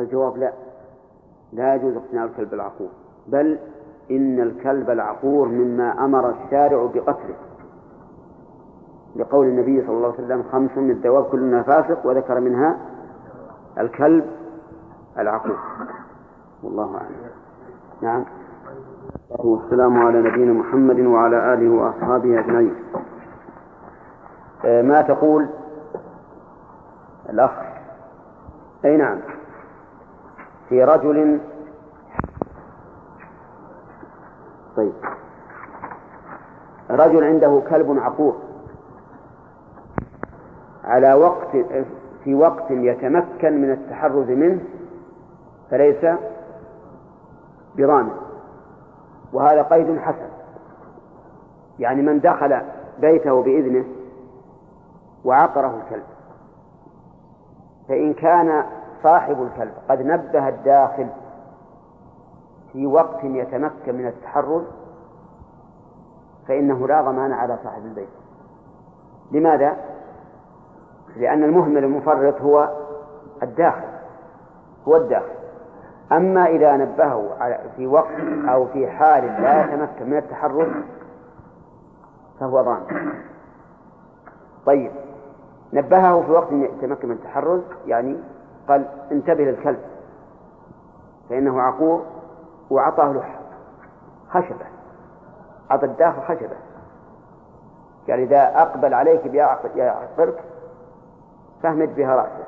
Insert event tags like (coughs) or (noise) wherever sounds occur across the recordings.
الجواب لا. لا يجوز اقتناء الكلب العقور. بل إن الكلب العقور مما أمر الشارع بقتله. لقول النبي صلى الله عليه وسلم خمس من الدواب كلنا فاسق وذكر منها الكلب العقور. والله أعلم. نعم. والسلام على نبينا محمد وعلى آله وأصحابه أجمعين. آه، ما تقول الأخ؟ أي نعم. في رجل طيب. رجل عنده كلب عقور. على وقت في وقت يتمكن من التحرز منه فليس بضامن. وهذا قيد حسن. يعني من دخل بيته بإذنه وعقره الكلب. فإن كان صاحب الكلب. قد نبه الداخل في وقت يتمكن من التحرز فإنه لا ضمان على صاحب البيت. لماذا؟ لأن المهمل المفرط هو الداخل هو الداخل. أما إذا نبهه في وقت أو في حال لا يتمكن من التحرز فهو ضامن. طيب نبهه في وقت يتمكن من التحرز يعني قال انتبه للكلب فإنه عقور وأعطاه له خشبة أعطى الداخل خشبة. قال إذا أقبل عليك بيعقرك فاهمد بها رأسه.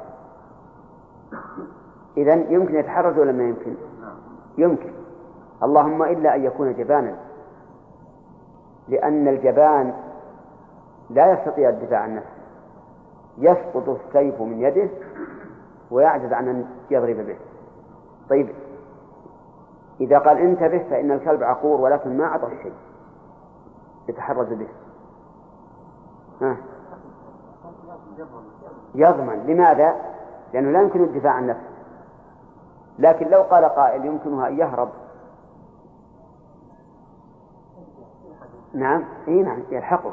إذا يمكن يتحرز ولا ما يمكن؟ يمكن. اللهم إلا أن يكون جبانا لأن الجبان لا يستطيع الدفاع عن نفسه. يسقط السيف من يده ويعجز عن أن يضرب به. طيب إذا قال انتبه فإن الكلب عقور ولكن ما أعطى الشيء يتحرز به. ها. يضمن. لماذا؟ لأنه لا يمكن الدفاع عن نفسه. لكن لو قال قائل يمكنها أن يهرب. نعم إي نعم يلحقه.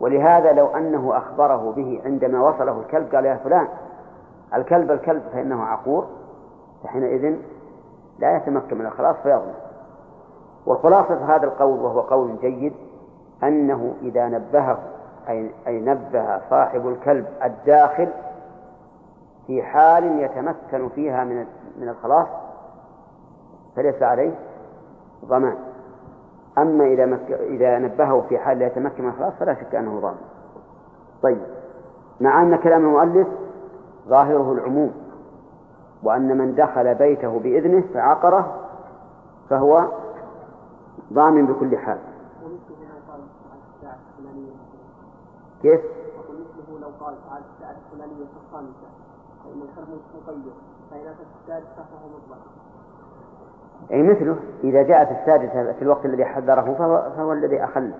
ولهذا لو أنه أخبره به عندما وصله الكلب قال يا فلان الكلب الكلب فإنه عقور فحينئذ لا يتمكن من الخلاص فيظلم. وخلاصة هذا القول وهو قول جيد أنه إذا نبهه أي, أي نبه صاحب الكلب الداخل في حال يتمكن فيها من من الخلاص فليس عليه ضمان. أما إذا مك... إذا نبهه في حال لا يتمكن من الخلاص فلا شك أنه ضامن. طيب مع أن كلام المؤلف ظاهره العموم وأن من دخل بيته بإذنه فعقره فهو ضامن بكل حال. كيف؟ مثله لو قال الساعة الفلانية فإن الحرم السادسة فهو أي مثله إذا جاءت السادسة في الوقت الذي حذره فهو, فهو الذي أخل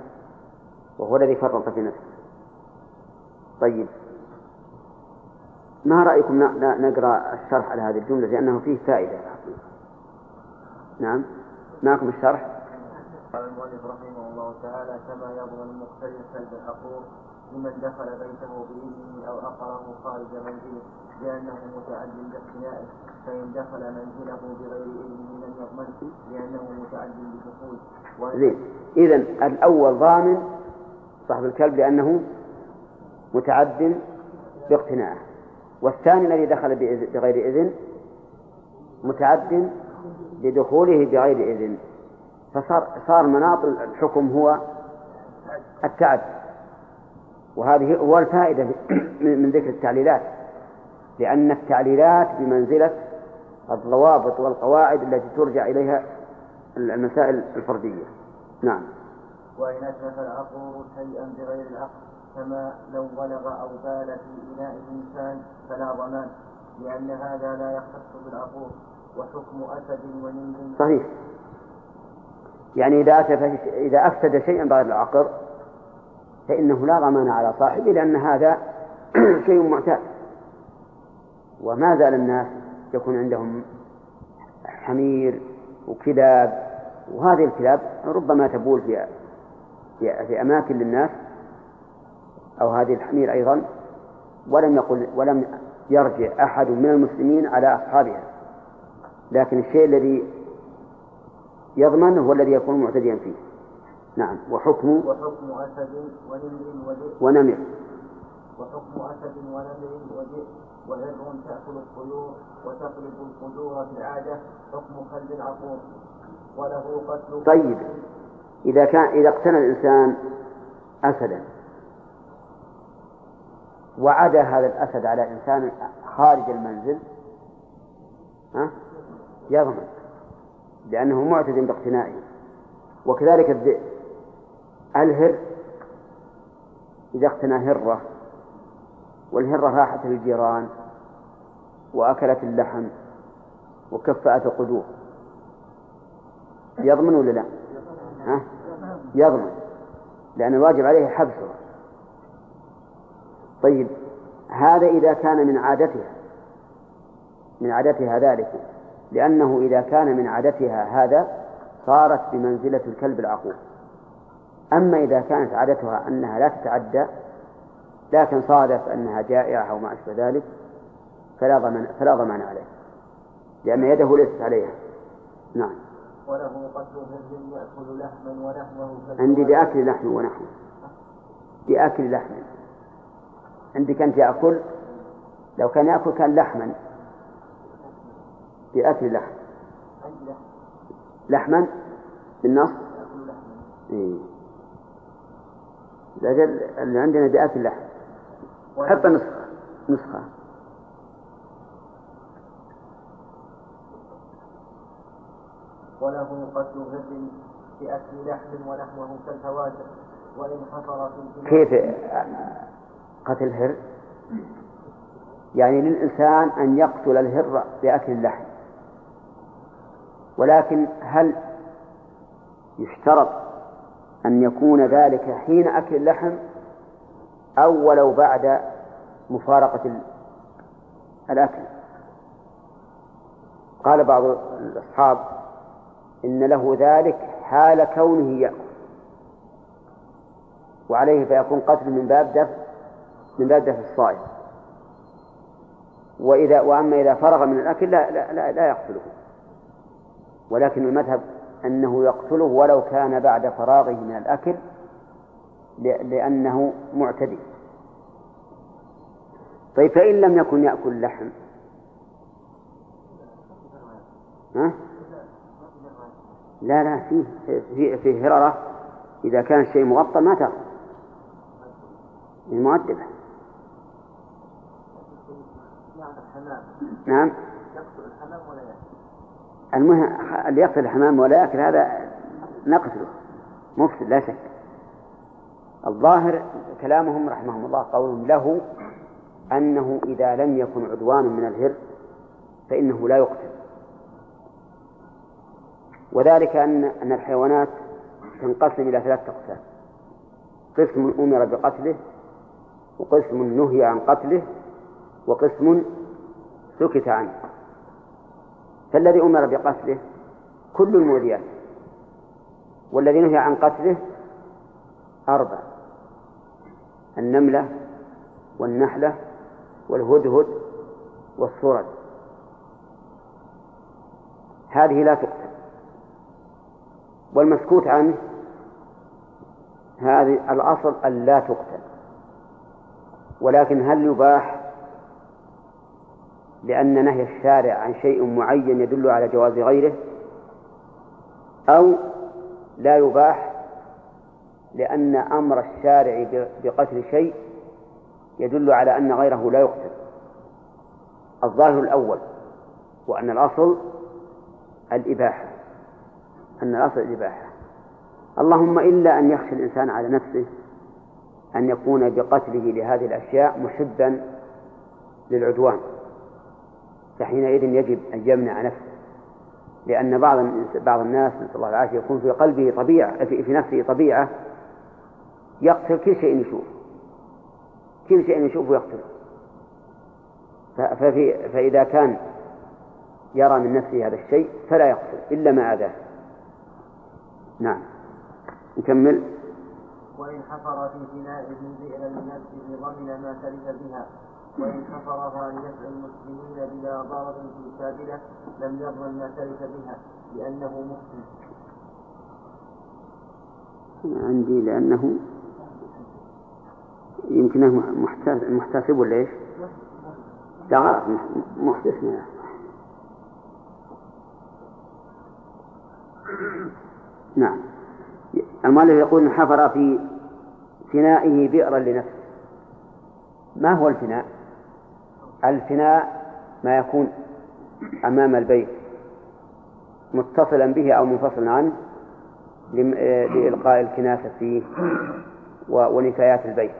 وهو الذي فرط في نفسه. طيب. ما رأيكم نقرأ الشرح على هذه الجملة؟ لأنه فيه فائدة. نعم. معكم الشرح؟ قال المؤلف رحمه الله تعالى كما يضمن المختلف كلب الحقوق لمن دخل بيته بإذنه أو أقره خارج منزله لأنه متعد باقتنائه فإن دخل منزله بغير إذنه لم يضمن لأنه متعد بالدخول زين. إذا الأول ضامن صاحب الكلب لأنه متعد باقتناعه والثاني الذي دخل بغير إذن متعد لدخوله بغير إذن. فصار صار مناط الحكم هو التعد وهذه هو الفائدة (clears throat) من ذكر التعليلات. لأن التعليلات بمنزلة الضوابط والقواعد التي ترجع إليها المسائل الفردية. نعم. وإن أتلف العقور شيئا بغير العقل. كما لو بلغ أو بال في إناء الإنسان فلا ضمان لأن هذا لا يختص بالعقور وحكم أسد ونمر. صحيح. يعني إذا إذا أفسد شيئا بغير العقر فإنه لا ضمان على صاحبه لأن هذا (clears throat) شيء معتاد. وما زال الناس يكون عندهم حمير وكلاب وهذه الكلاب ربما تبول في في أماكن للناس أو هذه الحمير أيضا ولم يقل ولم يرجع أحد من المسلمين على أصحابها. لكن الشيء الذي يضمن هو الذي يكون معتديا فيه. نعم. وحكم وحكم أسد ونمر وذئب ونمر. وحكم أسد ونمر وذئب وهر تأكل الطيور وتقلب القدور في العادة. حكم كلب عقور وله قتل طيب. إذا كان إذا اقتنى الإنسان أسدا وعدا هذا الأسد على إنسان خارج المنزل ها؟ يضمن لأنه معتد باقتنائه. وكذلك الذئب. الهر إذا اقتنى هرة والهرة راحت للجيران وأكلت اللحم وكفأت القدور يضمن ولا لا؟ ها؟ يضمن. لأن الواجب عليه حبسه. طيب هذا إذا كان من عادتها من عادتها ذلك لأنه إذا كان من عادتها هذا صارت بمنزلة الكلب العقور. أما إذا كانت عادتها أنها لا تتعدى لكن صادف أنها جائعة أو ما أشبه ذلك فلا ضمان فلا ضمان عليه لأن يده ليست عليها. نعم. وله قتل هر يأكل لحما ونحوه عندي بأكل لحم ونحوه. بأكل لحم. عندك أنت يأكل؟ لو كان يأكل كان لحما. بأكل لحم. لحما؟ بالنص؟ إيه. اللي عندنا بأكل لحم. حط نسخة. نسخة. وله قتل هر بأكل لحم ونحوه كالهواجر وإن حصر في كيف؟ قتل هر يعني للإنسان أن يقتل الهر بأكل اللحم. ولكن هل يشترط أن يكون ذلك حين أكل اللحم أو ولو بعد مفارقة الأكل؟ قال بعض الأصحاب إن له ذلك حال كونه يأكل. وعليه فيكون قتل من باب دفع. من باب دفع الصائم. وإذا وأما إذا فرغ من الأكل لا لا لا, لا يقتله. ولكن المذهب أنه يقتله ولو كان بعد فراغه من الأكل لأنه معتدي. طيب فإن لم يكن يأكل لحم. ها؟ لا لا فيه فيه, فيه هررة إذا كان الشيء مغطى ما تأخذ المؤدبة نعم. يقتل الحمام ولا يأكل؟ المهم اللي يقتل الحمام ولا يأكل هذا نقتله مفسد لا شك. الظاهر كلامهم رحمهم الله قولهم له أنه إذا لم يكن عدوان من الهر فإنه لا يقتل. وذلك أن أن الحيوانات تنقسم إلى ثلاثة أقسام. قسم أمر بقتله وقسم نهي عن قتله وقسم سكت عنه. فالذي أمر بقتله كل المؤذيات والذي نهي عن قتله أربع النملة والنحلة والهدهد والصرد. هذه لا تقتل. والمسكوت عنه هذه الأصل أن لا تقتل. ولكن هل يباح لأن نهي الشارع عن شيء معين يدل على جواز غيره أو لا يباح لأن أمر الشارع بقتل شيء يدل على أن غيره لا يقتل. الظاهر الأول وأن الأصل الإباحة أن الأصل الإباحة. اللهم إلا أن يخشى الإنسان على نفسه أن يكون بقتله لهذه الأشياء محبا للعدوان. فحينئذ يجب أن يمنع نفسه. لأن بعض بعض الناس نسأل الله العافية يكون في قلبه طبيعة في نفسه طبيعة يقتل كل شيء يشوف. كل شيء يشوفه يقتله ففي فإذا كان يرى من نفسه هذا الشيء فلا يقتل إلا ما أذاه. نعم. نكمل. وإن حفر في بناء بئرا لنفسه ضمن ما تلف بها. وإن حفرها لنفع المسلمين بلا ضرر في سابلة لم يضمن ما تلف بها لأنه مسلم عندي لأنه يمكنه محتسب ولا إيش؟ لا غلط محدث نعم المؤلف يقول حفر في فنائه بئرا لنفسه ما هو الفناء؟ الفناء ما يكون أمام البيت متصلا به أو منفصلا عنه لإلقاء الكناسة فيه ونفايات البيت.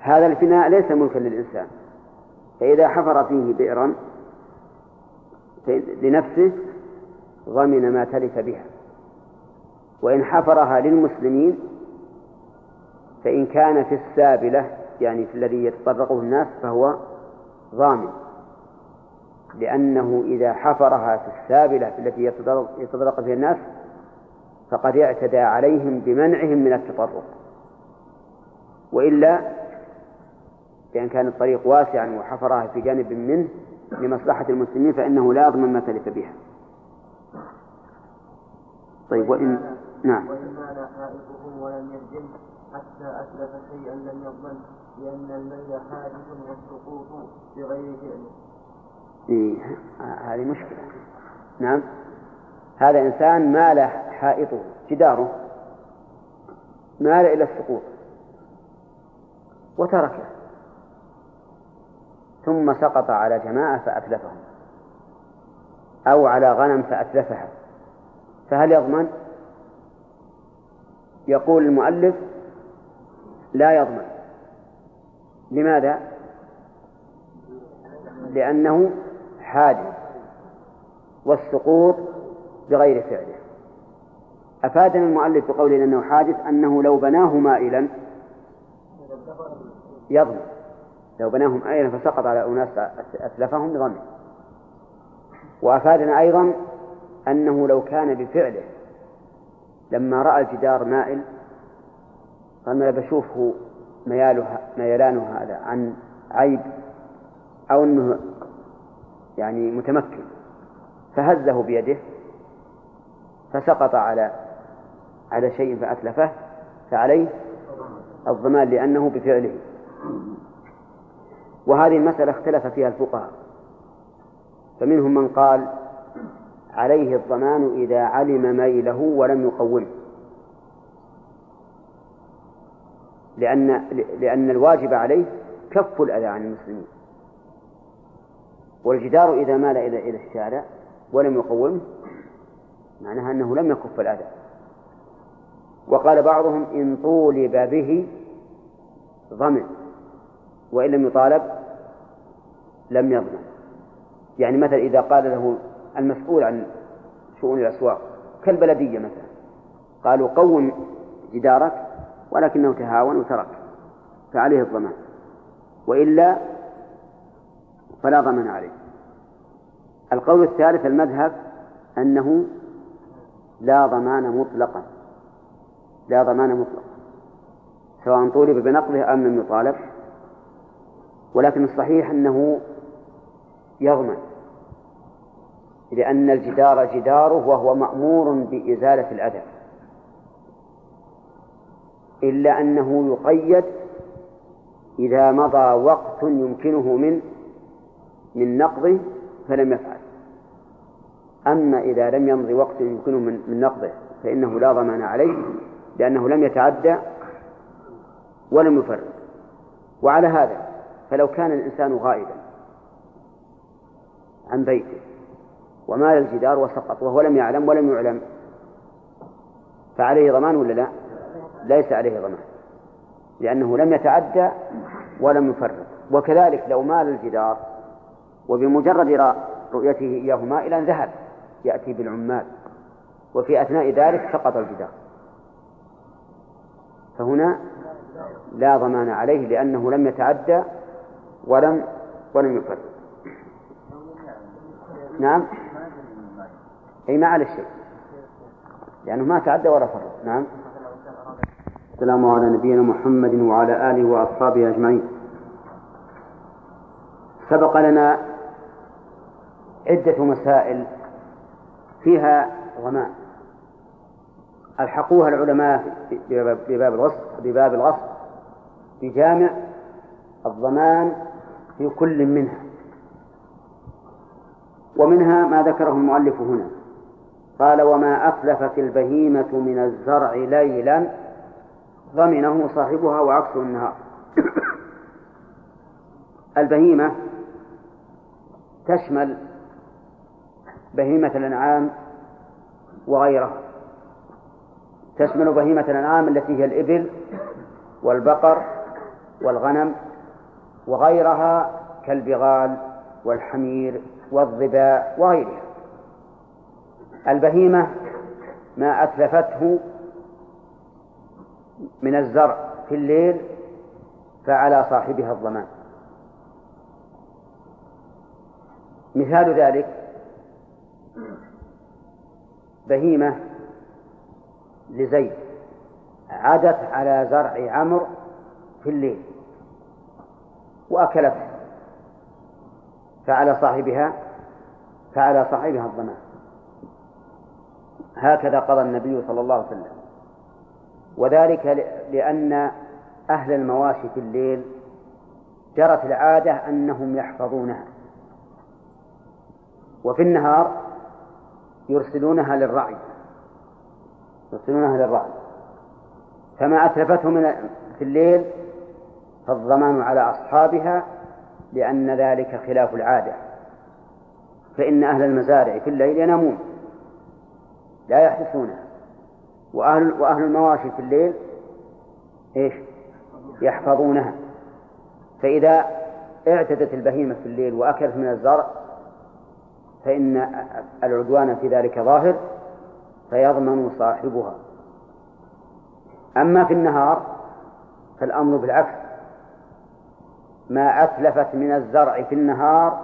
هذا الفناء ليس ملكا للإنسان. فإذا حفر فيه بئرا لنفسه ضمن ما تلف بها. وإن حفرها للمسلمين فإن كان في السابلة يعني في الذي يتطرقه الناس فهو ضامن. لأنه إذا حفرها في السابلة التي يتطرق فيها الناس فقد اعتدى عليهم بمنعهم من التطرق. وإلا بأن كان الطريق واسعا وحفرها في جانب منه لمصلحة المسلمين فإنه لا يضمن ما تلف بها. طيب وإن نعم. وإن مال حائطه ولم يهدم حتى أتلف شيئا لم يضمن لأن الميل حادث والسقوط بغير فعله إيه هذه مشكلة. نعم. هذا إنسان مال حائطه جداره مال إلى السقوط. وتركه. ثم سقط على جماعة فأتلفهم. أو على غنم فأتلفها. فهل يضمن؟ يقول المؤلف لا يضمن. لماذا؟ لأنه حادث والسقوط بغير فعله. أفادنا المؤلف بقوله أنه حادث أنه لو بناه مائلا يضمن لو بناهم مائلا فسقط على أناس أتلفهم ضمن وأفادنا أيضا أنه لو كان بفعله لما رأى الجدار مائل قال أنا بشوفه مياله ميلانه هذا عن عيب أو أنه يعني متمكن. فهزه بيده فسقط على على شيء فأتلفه فعليه الضمان لأنه بفعله. وهذه المسألة اختلف فيها الفقهاء. فمنهم من قال عليه الضمان إذا علم ميله ولم يقومه لأن لأن الواجب عليه كف الأذى عن المسلمين. والجدار إذا مال إلى إلى الشارع ولم يقومه معناها أنه لم يكف الأذى. وقال بعضهم إن طولب به ضمن وإن لم يطالب لم يضمن. يعني مثلا إذا قال له المسؤول عن شؤون الأسواق كالبلدية مثلا قالوا قوم جدارك ولكنه تهاون وترك فعليه الضمان. وإلا فلا ضمان عليه. القول الثالث المذهب أنه لا ضمان مطلقا. لا ضمان مطلقا. سواء طولب بنقضه أم لم يطالب. ولكن الصحيح أنه يضمن لأن الجدار جداره وهو مأمور بإزالة الأذى إلا أنه يقيد إذا مضى وقت يمكنه من من نقضه فلم يفعل أما إذا لم يمضي وقت يمكنه من, من نقضه فإنه لا ضمان عليه لأنه لم يتعدى ولم يفرق وعلى هذا فلو كان الإنسان غائبا عن بيته ومال الجدار وسقط وهو لم يعلم ولم يعلم فعليه ضمان ولا لا؟ ليس عليه ضمان لأنه لم يتعدى ولم يفرط. وكذلك لو مال الجدار وبمجرد رؤيته إياه مائلا ذهب يأتي بالعمال. وفي أثناء ذلك سقط الجدار. فهنا لا ضمان عليه لأنه لم يتعدى ولم ولم يفرط. نعم؟ أي ما على الشيء لأنه ما تعدى ولا فرط. نعم؟ السلام على نبينا محمد وعلى آله وأصحابه أجمعين. سبق لنا عدة مسائل فيها ضمان ألحقوها العلماء بباب الغصب بباب الغصب بجامع الضمان في كل منها. ومنها ما ذكره المؤلف هنا. قال وما أتلفت البهيمة من الزرع ليلا ضمنه صاحبها وعكسه النهار. البهيمة تشمل بهيمة الأنعام وغيرها. تشمل بهيمة الأنعام التي هي الإبل والبقر والغنم وغيرها كالبغال والحمير والظباء وغيرها. البهيمة ما أتلفته من الزرع في الليل فعلى صاحبها الضمان. مثال ذلك بهيمة لزيد عادت على زرع عمرو في الليل وأكلته فعلى صاحبها فعلى صاحبها الضمان. هكذا قضى النبي صلى الله عليه وسلم. وذلك لأن أهل المواشي في الليل جرت العادة أنهم يحفظونها. وفي النهار يرسلونها للرعي. يرسلونها للرعي. فما أتلفته من في الليل فالضمان على أصحابها لأن ذلك خلاف العادة. فإن أهل المزارع في الليل ينامون. لا يحرسونها وأهل وأهل المواشي في الليل إيش؟ يحفظونها فإذا اعتدت البهيمة في الليل وأكلت من الزرع فإن العدوان في ذلك ظاهر فيضمن صاحبها أما في النهار فالأمر بالعكس ما أتلفت من الزرع في النهار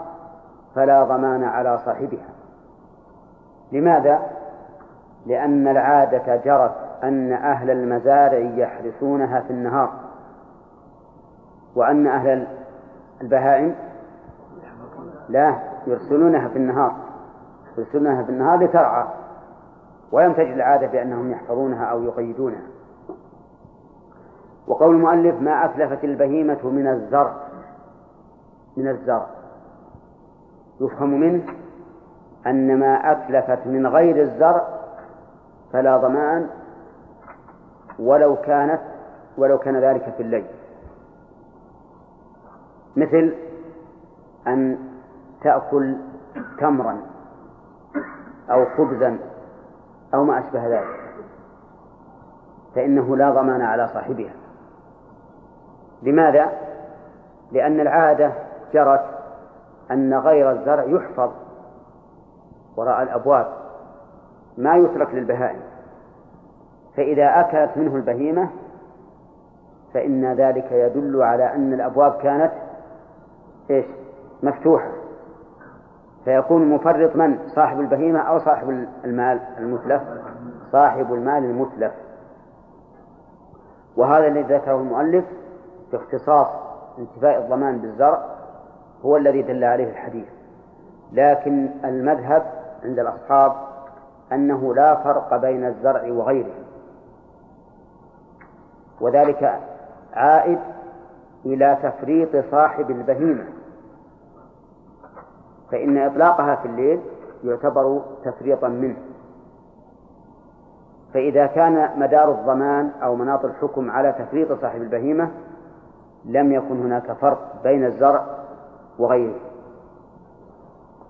فلا ضمان على صاحبها لماذا؟ لأن العادة جرت أن أهل المزارع يحرسونها في النهار. وأن أهل البهائم لا يرسلونها في النهار. يرسلونها في النهار لترعى. ولم تجد العادة بأنهم يحفظونها أو يقيدونها. وقول المؤلف ما أتلفت البهيمة من الزرع من الزرع يفهم منه أن ما أتلفت من غير الزرع فلا ضمان ولو كانت ولو كان ذلك في الليل. مثل أن تأكل تمرا أو خبزا أو ما أشبه ذلك فإنه لا ضمان على صاحبها. لماذا؟ لأن العادة جرت أن غير الزرع يحفظ وراء الأبواب. ما يترك للبهائم. فإذا أكلت منه البهيمة فإن ذلك يدل على أن الأبواب كانت إيش؟ مفتوحة. فيكون مفرط من؟ صاحب البهيمة أو صاحب المال المتلف؟ صاحب المال المتلف. وهذا الذي ذكره المؤلف في اختصاص انتفاء الضمان بالزرع هو الذي دل عليه الحديث. لكن المذهب عند الأصحاب أنه لا فرق بين الزرع وغيره. وذلك عائد إلى تفريط صاحب البهيمة. فإن إطلاقها في الليل يعتبر تفريطا منه. فإذا كان مدار الضمان أو مناط الحكم على تفريط صاحب البهيمة لم يكن هناك فرق بين الزرع وغيره.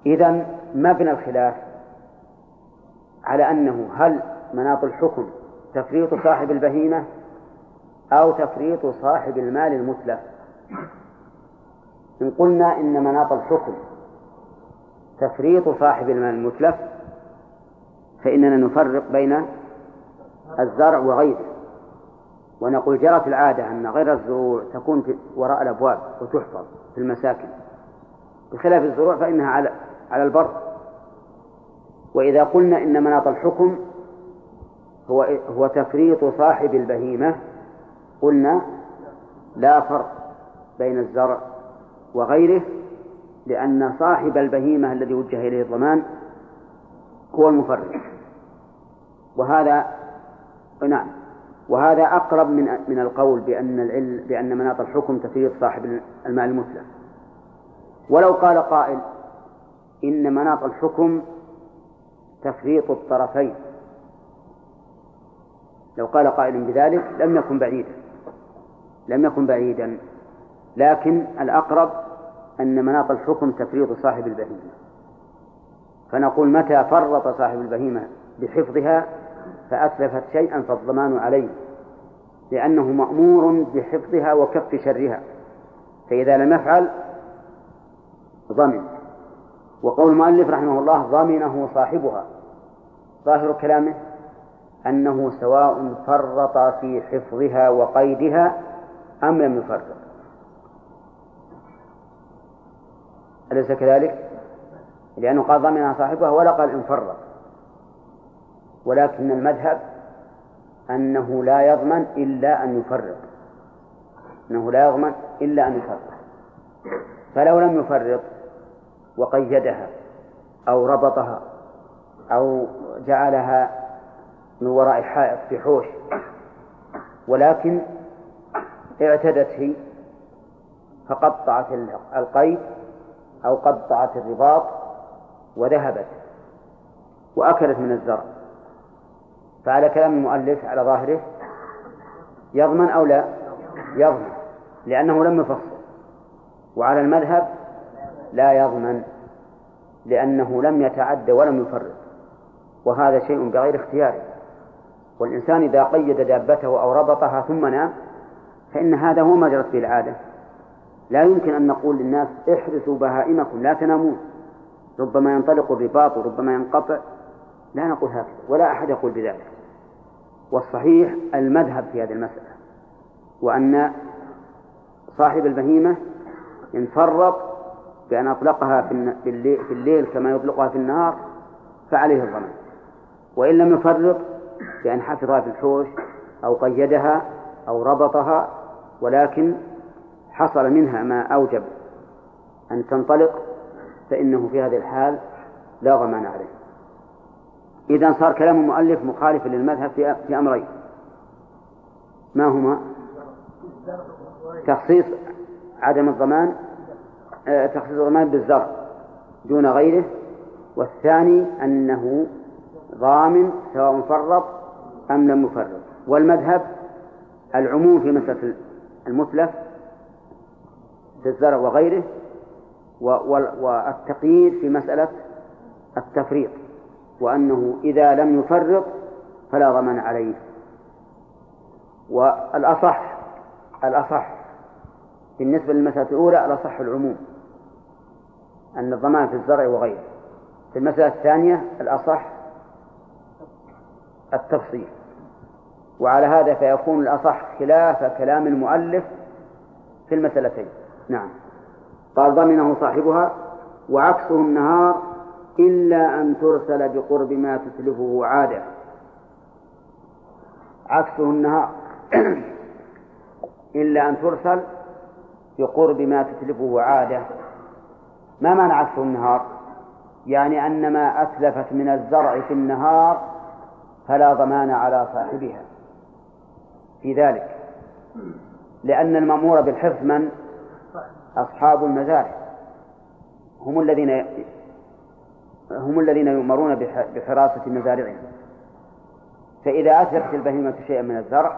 إذا مبنى الخلاف؟ على أنه هل مناط الحكم تفريط صاحب البهيمة أو تفريط صاحب المال المتلف إن قلنا إن مناط الحكم تفريط صاحب المال المتلف فإننا نفرق بين الزرع وغيره. ونقول جرت العادة أن غير الزروع تكون في وراء الأبواب وتحفظ في المساكن. بخلاف الزروع فإنها على على البر. وإذا قلنا إن مناط الحكم هو هو تفريط صاحب البهيمة قلنا لا فرق بين الزرع وغيره لأن صاحب البهيمة الذي وجه إليه الضمان هو المفرد وهذا نعم. وهذا أقرب من من القول بأن العل بأن مناط الحكم تفريط صاحب المال المتلف ولو قال قائل إن مناط الحكم تفريط الطرفين. لو قال قائل بذلك لم يكن بعيدا. لم يكن بعيدا. لكن الأقرب أن مناط الحكم تفريط صاحب البهيمة. فنقول متى فرط صاحب البهيمة بحفظها؟ فأتلفت شيئا فالضمان عليه. لأنه مأمور بحفظها وكف شرها. فإذا لم يفعل ضمن. وقول المؤلف رحمه الله ضمنه صاحبها. ظاهر كلامه أنه سواء فرط في حفظها وقيدها أم لم يفرط. أليس كذلك؟ لأنه قال ضمنها صاحبها ولا قال إن فرط. ولكن المذهب أنه لا يضمن إلا أن يفرط. أنه لا يضمن إلا أن يفرط. فلو لم يفرط وقيدها أو ربطها أو جعلها من وراء حائط في حوش. ولكن اعتدت هي فقطعت القيد أو قطعت الرباط وذهبت وأكلت من الزرع. فعلى كلام المؤلف على ظاهره يضمن أو لا؟ يضمن لأنه لم يفصل. وعلى المذهب لا يضمن لأنه لم يتعد ولم يفرط وهذا شيء بغير اختياره والإنسان إذا قيد دابته أو ربطها ثم نام فإن هذا هو ما جرت به العادة. لا يمكن أن نقول للناس احرسوا بهائمكم لا تنامون. ربما ينطلق الرباط وربما ينقطع. لا نقول هكذا ولا أحد يقول بذلك. والصحيح المذهب في هذه المسألة وأن صاحب البهيمة إن فرط بأن أطلقها في الليل كما يطلقها في النهار فعليه الضمان وإن لم يفرط بأن حفظها في الحوش أو قيدها أو ربطها ولكن حصل منها ما أوجب أن تنطلق فإنه في هذه الحال لا ضمان عليه. إذا صار كلام المؤلف مخالفا للمذهب في أمرين. ما هما؟ تخصيص عدم الضمان تخصيص الضمان بالزرع دون غيره. والثاني أنه ضامن سواء فرط أم لم يفرط. والمذهب العموم في مسألة المتلف في الزرع وغيره والتقييد في مسألة التفريط وأنه إذا لم يفرط فلا ضمان عليه. والأصح الأصح بالنسبة للمسألة الأولى الأصح العموم. أن الضمان في الزرع وغيره. في المسألة الثانية الأصح التفصيل. وعلى هذا فيكون الأصح خلاف كلام المؤلف في المسألتين. نعم. قال ضمنه صاحبها وعكسه النهار إلا أن ترسل بقرب ما تتلفه عادة. عكسه النهار (clears throat) إلا أن ترسل بقرب ما تتلفه عادة. ما معنى عكسه النهار؟ يعني أن ما أتلفت من الزرع في النهار فلا ضمان على صاحبها. في ذلك. لأن المأمور بالحفظ من؟ أصحاب المزارع. هم الذين هم الذين يؤمرون بحراسة مزارعهم. فإذا أتلفت البهيمة شيئا من الزرع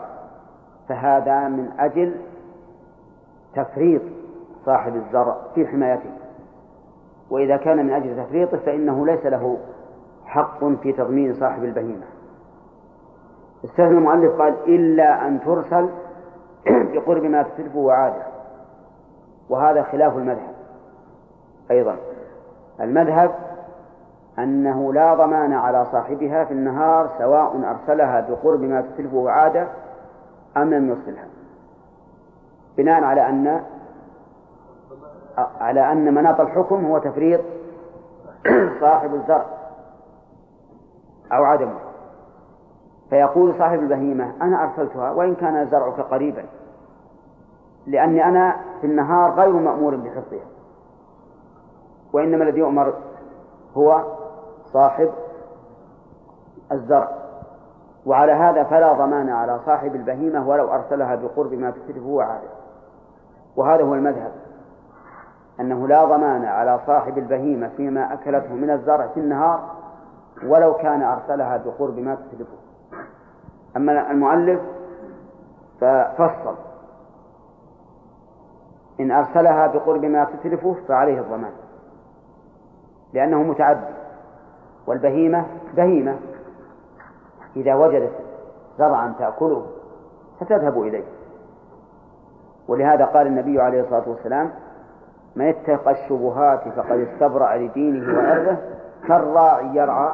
فهذا من أجل تفريط صاحب الزرع في حمايته. وإذا كان من أجل تفريطه فإنه ليس له حق في تضمين صاحب البهيمة. استثنى المؤلف قال إلا أن ترسل (clears throat) بقرب ما تتلفه وعادة. وهذا خلاف المذهب. أيضا. المذهب أنه لا ضمان على صاحبها في النهار سواء أرسلها بقرب ما تتلفه عادة أم لم يرسلها. بناء على أن على أن مناط الحكم هو تفريط (clears throat) صاحب الزرع أو عدمه. فيقول صاحب البهيمة أنا أرسلتها وإن كان زرعك قريبا لأني أنا في النهار غير مأمور بحفظها. وإنما الذي يؤمر هو صاحب الزرع. وعلى هذا فلا ضمان على صاحب البهيمة ولو أرسلها بقرب ما تتلفه وعاده وهذا هو المذهب. أنه لا ضمان على صاحب البهيمة فيما أكلته من الزرع في النهار ولو كان أرسلها بقرب ما تتلفه أما المؤلف ففصل. إن أرسلها بقرب ما تتلفه فعليه الضمان. لأنه متعدي والبهيمة بهيمة. إذا وجدت زرعا تأكله فتذهب إليه. ولهذا قال النبي عليه الصلاة والسلام من اتقى الشبهات فقد استبرأ لدينه وعرضه كالراعي يرعى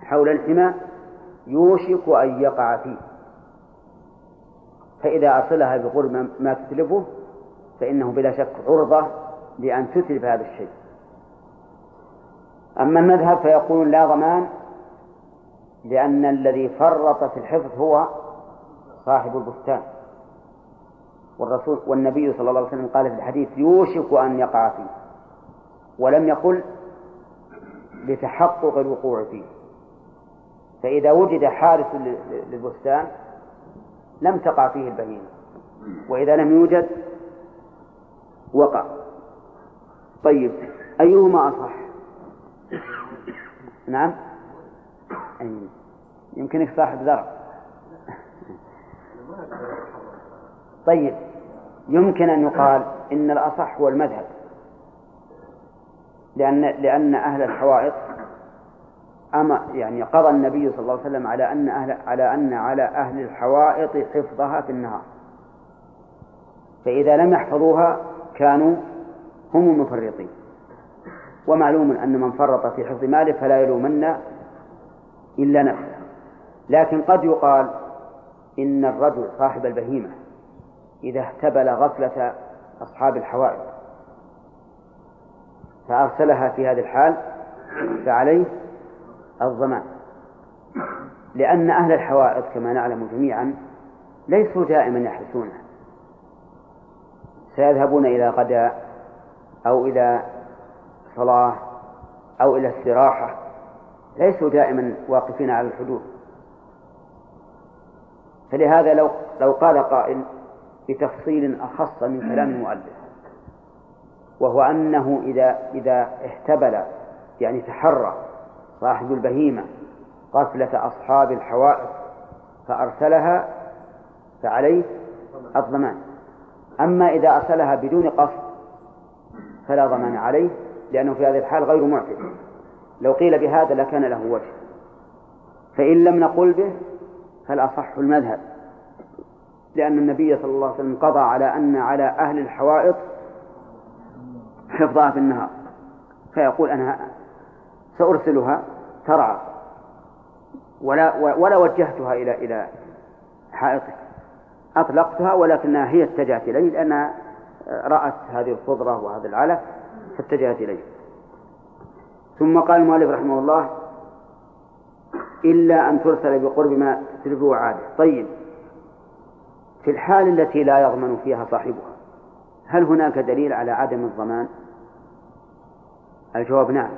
حول الحمى يوشك أن يقع فيه. فإذا أرسلها بقرب ما تتلفه فإنه بلا شك عرضة لأن تتلف هذا الشيء. أما المذهب فيقول لا ضمان لأن الذي فرط في الحفظ هو صاحب البستان. والرسول والنبي صلى الله عليه وسلم قال في الحديث يوشك أن يقع فيه. ولم يقل لتحقق الوقوع فيه. فإذا وجد حارس للبستان لم تقع فيه البهيمة. وإذا لم يوجد وقع. طيب أيهما أصح؟ نعم؟ يمكنك صاحب زرع طيب. يمكن أن يقال إن الأصح هو المذهب. لأن لأن أهل الحوائط أما يعني قضى النبي صلى الله عليه وسلم على أن أهل على أن على أهل الحوائط حفظها في النهار. فإذا لم يحفظوها كانوا هم المفرطين. ومعلوم أن من فرط في حفظ ماله فلا يلومن إلا نفسه. لكن قد يقال إن الرجل صاحب البهيمة إذا اهتبل غفلة أصحاب الحوائط فأرسلها في هذه الحال فعليه الضمان. لأن أهل الحوائط كما نعلم جميعا ليسوا دائما يحرسونه سيذهبون إلى غداء أو إلى صلاة أو إلى استراحة. ليسوا دائما واقفين على الحدود. فلهذا لو لو قال قائل بتفصيل أخص من كلام المؤلف وهو أنه إذا إذا احتبل يعني تحرى صاحب البهيمة غفلة أصحاب الحوائط فأرسلها فعليه الضمان. أما إذا أرسلها بدون قصد فلا ضمان عليه لأنه في هذه الحال غير معتد لو قيل بهذا لكان له وجه. فإن لم نقل به فالأصح المذهب. لأن النبي صلى الله عليه وسلم قضى على أن على أهل الحوائط حفظها في النهار. فيقول أنا سأرسلها ترعى ولا ولا وجهتها إلى إلى حائطك. أطلقتها ولكنها هي اتجهت إلي لأنها رأت هذه الخضرة وهذا العلف فاتجهت إليه ثم قال المؤلف رحمه الله إلا أن ترسل بقرب ما تتلفه عاده طيب. في الحال التي لا يضمن فيها صاحبها. هل هناك دليل على عدم الضمان؟ الجواب نعم.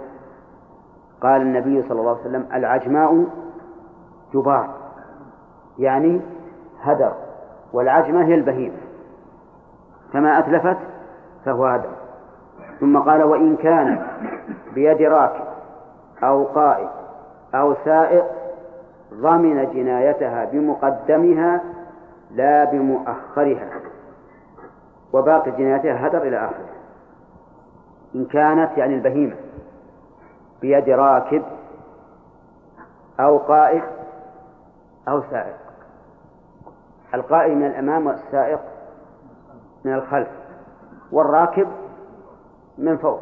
قال النبي صلى الله عليه وسلم العجماء جبار. يعني هدر والعجمة هي البهيمة. فما أتلفت فهو هدر. ثم قال وإن كان بيد راكب أو قائد أو سائق ضمن جنايتها بمقدمها لا بمؤخرها وباقي جنايتها هدر إلى آخره. إن كانت يعني البهيمة بيد راكب أو قائد أو سائق. القائد من الأمام والسائق من الخلف والراكب من فوق.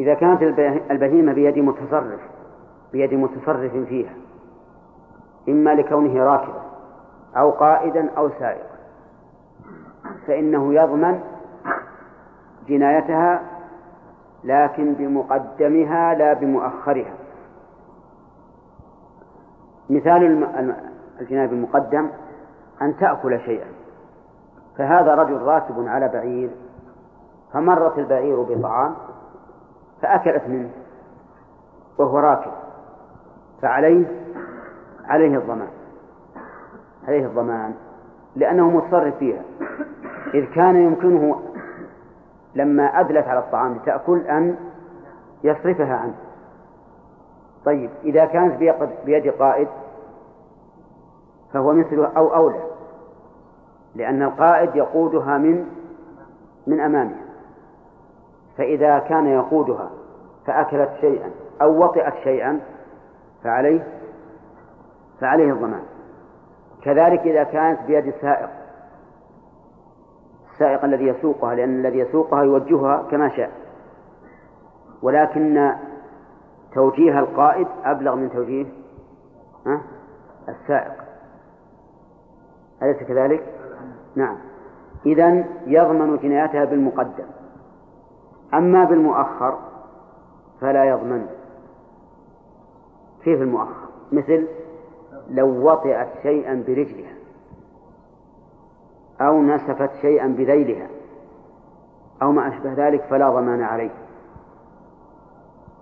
إذا كانت البهيمة بيد متصرف بيد متصرف فيها إما لكونه راكبا. أو قائدا أو سائقا. فإنه يضمن جنايتها لكن بمقدمها لا بمؤخرها. مثال الجناية بالمقدم أن تأكل شيئا. فهذا رجل راكب على بعير فمرت البعير بطعام فأكلت منه وهو راكب. فعليه عليه الضمان. عليه الضمان لأنه متصرف فيها. إذ كان يمكنه لما أدلت على الطعام لتأكل أن يصرفها عنه. طيب إذا كانت بيد قائد فهو مثله أو أولى لأن القائد يقودها من من أمامها فإذا كان يقودها فأكلت شيئا أو وطئت شيئا فعليه فعليه الضمان. كذلك إذا كانت بيد السائق. السائق الذي يسوقها لأن الذي يسوقها يوجهها كما شاء. ولكن توجيه القائد أبلغ من توجيه السائق. أليس كذلك؟ نعم. إذا يضمن جنايتها بالمقدم. أما بالمؤخر فلا يضمن. كيف المؤخر؟ مثل لو وطئت شيئا برجلها أو نسفت شيئا بذيلها أو ما أشبه ذلك فلا ضمان عليه.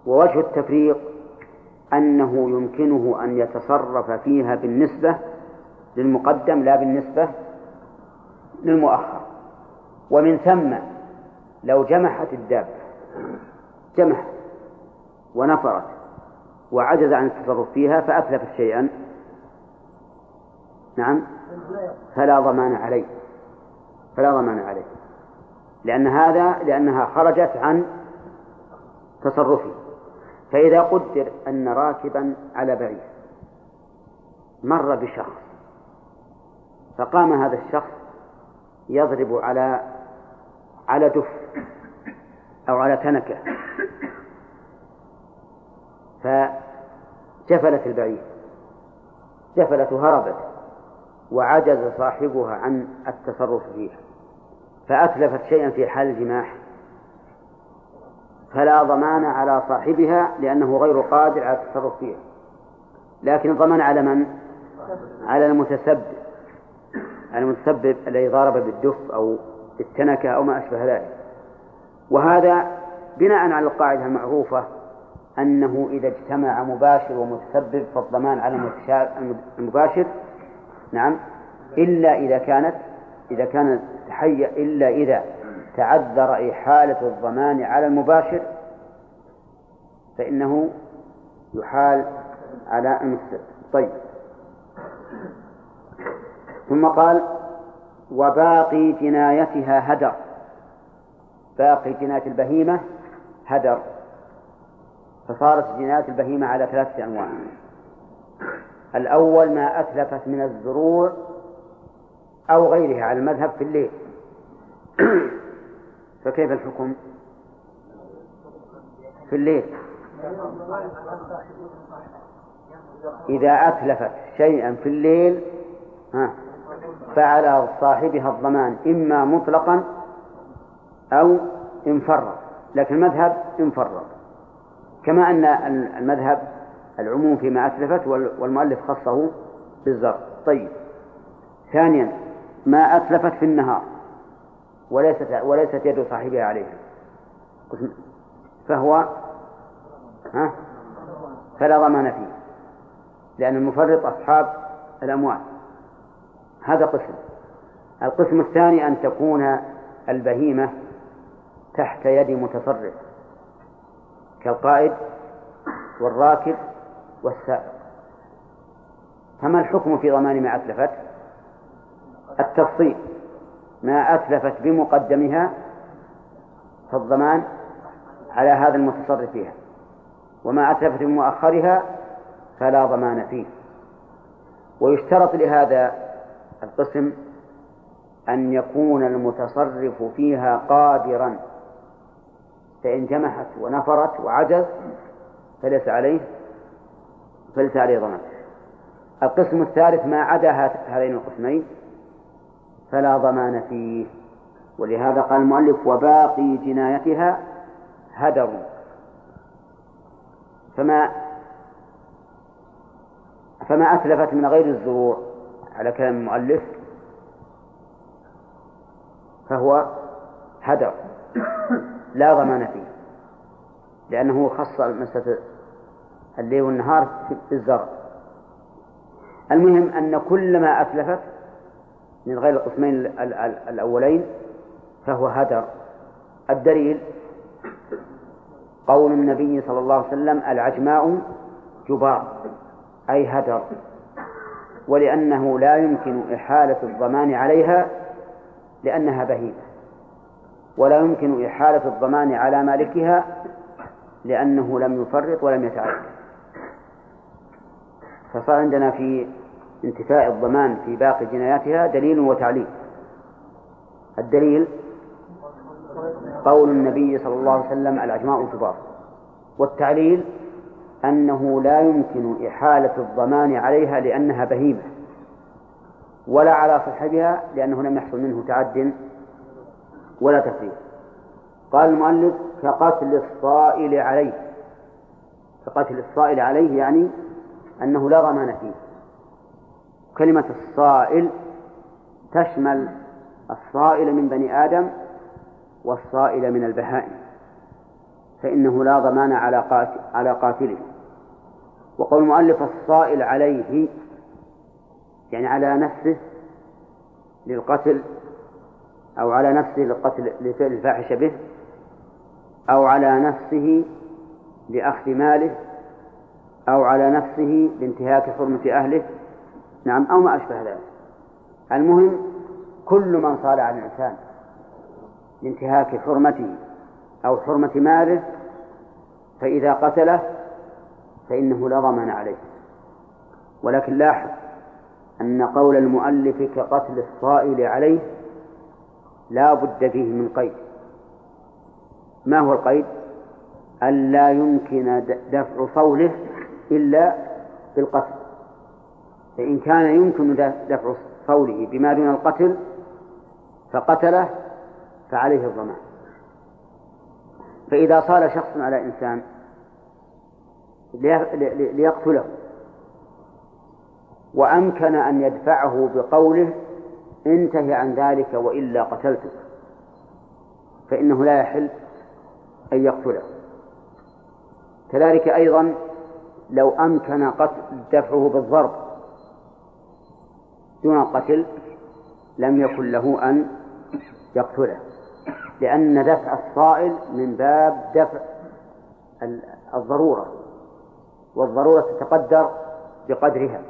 ووجه التفريق أنه يمكنه أن يتصرف فيها بالنسبة للمقدم لا بالنسبة للمؤخر. ومن ثم لو جمحت الدابة جمحت ونفرت وعجز عن التصرف فيها فأتلفت شيئا نعم. فلا ضمان عليه. فلا ضمان عليه. لأن هذا لأنها خرجت عن تصرفه. فإذا قدر أن راكبا على بعير مر بشخص فقام هذا الشخص يضرب على على دف أو على تنكة. فجفلت البعير. جفلت وهربت وعجز صاحبها عن التصرف فيها فأتلفت شيئا في حال الجماح فلا ضمان على صاحبها لأنه غير قادر على التصرف فيها لكن الضمان على من؟ على المتسبب على المتسبب الذي ضارب بالدف أو بالتنكة أو ما أشبه ذلك وهذا بناء على القاعدة المعروفة أنه إذا اجتمع مباشر ومتسبب فالضمان على المباشر نعم. إلا إذا كانت إذا كان تحيأ إلا إذا تعذر إحالة الضمان على المباشر فإنه يحال على المستبد طيب. ثم قال وباقي جنايتها هدر. باقي جناية البهيمة هدر. فصارت جناية البهيمة على ثلاثة أنواع. الأول ما أتلفت من الزروع أو غيرها على المذهب في الليل. (clears throat) فكيف الحكم؟ في الليل. إذا أتلفت شيئا في الليل ها فعلى صاحبها الضمان إما مطلقا أو انفرط. لكن المذهب انفرط. كما أن المذهب العموم فيما أتلفت والمؤلف خصه بالزرع. طيب. ثانيا ما أتلفت في النهار وليست وليست يد صاحبها عليها. فهو ها؟ فلا ضمان فيه لأن المفرط أصحاب الأموال. هذا قسم. القسم الثاني أن تكون البهيمة تحت يد متصرف كالقائد والراكب والسائق. فما الحكم في ضمان ما أتلفت؟ التفصيل. ما أتلفت بمقدمها فالضمان على هذا المتصرف فيها. وما أتلفت بمؤخرها فلا ضمان فيه. ويشترط لهذا القسم أن يكون المتصرف فيها قادرا. فإن جمحت ونفرت وعجز فليس عليه فليس عليه ضمان القسم الثالث ما عدا هذين القسمين فلا ضمان فيه. ولهذا قال المؤلف وباقي جنايتها هدر. فما فما أتلفت من غير الزروع على كلام المؤلف فهو هدر. لا ضمان فيه. لأنه خص مسألة الليل والنهار في الزرع. المهم أن كل ما أتلفت من غير القسمين الأولين فهو هدر. الدليل قول النبي صلى الله عليه وسلم العجماء جبار أي هدر. ولأنه لا يمكن إحالة الضمان عليها لأنها بهيمة. ولا يمكن إحالة الضمان على مالكها لأنه لم يفرط ولم يتعد فصار عندنا في انتفاء الضمان في باقي جناياتها دليل وتعليل. الدليل قول النبي صلى الله عليه وسلم العجماء الكبار. والتعليل أنه لا يمكن إحالة الضمان عليها لأنها بهيمة ولا على صاحبها لأنه لم يحصل منه تعد ولا تفريط. قال المؤلف كقتل الصائل عليه. كقتل الصائل عليه يعني أنه لا ضمان فيه. كلمة الصائل تشمل الصائل من بني آدم والصائل من البهائم فإنه لا ضمان على قاتل على قاتله. وقول المؤلف الصائل عليه يعني على نفسه للقتل أو على نفسه للقتل لفعل الفاحشة به أو على نفسه لأخذ ماله أو على نفسه لانتهاك حرمة أهله. نعم أو ما أشبه ذلك. المهم كل من صار على الإنسان لانتهاك حرمته أو حرمة ماله فإذا قتله فإنه لا ضمان عليه. ولكن لاحظ أن قول المؤلف كقتل الصائل عليه لا بد فيه من قيد. ما هو القيد؟ ألا يمكن دفع صوله إلا بالقتل فإن كان يمكن دفع صوله بما دون القتل فقتله فعليه الضمان. فإذا صار شخص على إنسان ليقتله وأمكن أن يدفعه بقوله انتهي عن ذلك وإلا قتلتك فإنه لا يحل أن يقتله. كذلك أيضا لو أمكن قتل دفعه بالضرب دون القتل لم يكن له أن يقتله لأن دفع الصائل من باب دفع الضرورة والضرورة تتقدر بقدرها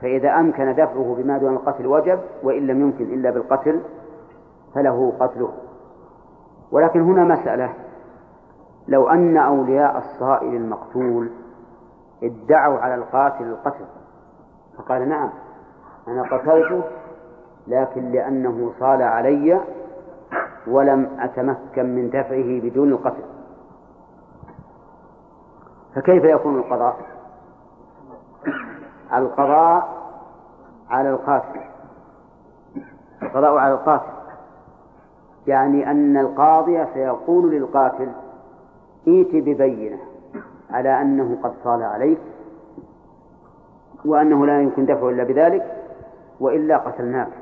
فإذا أمكن دفعه بما دون القتل وجب وإن لم يمكن إلا بالقتل فله قتله. ولكن هنا مسألة لو أن أولياء الصائل المقتول ادعوا على القاتل القتل. فقال نعم أنا قتلته لكن لأنه صال علي ولم أتمكن من دفعه بدون القتل. فكيف يكون القضاء؟ القضاء على القاتل. القضاء على القاتل. يعني أن القاضي سيقول للقاتل ائت ببينة. على أنه قد صال عليك وأنه لا يمكن دفعه إلا بذلك وإلا قتلناك.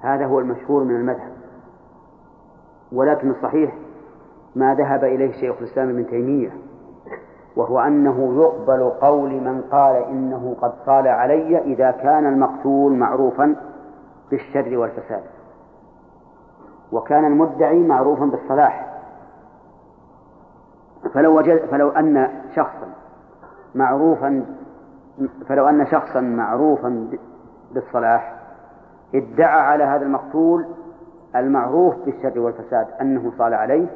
هذا هو المشهور من المذهب. ولكن الصحيح ما ذهب إليه شيخ الإسلام ابن تيمية وهو أنه يقبل قول من قال إنه قد صال علي إذا كان المقتول معروفا بالشر والفساد وكان المدعي معروفا بالصلاح. فلو وجد فلو أن شخصا معروفا فلو أن شخصا معروفا بالصلاح ادعى على هذا المقتول المعروف بالشر والفساد أنه صال عليه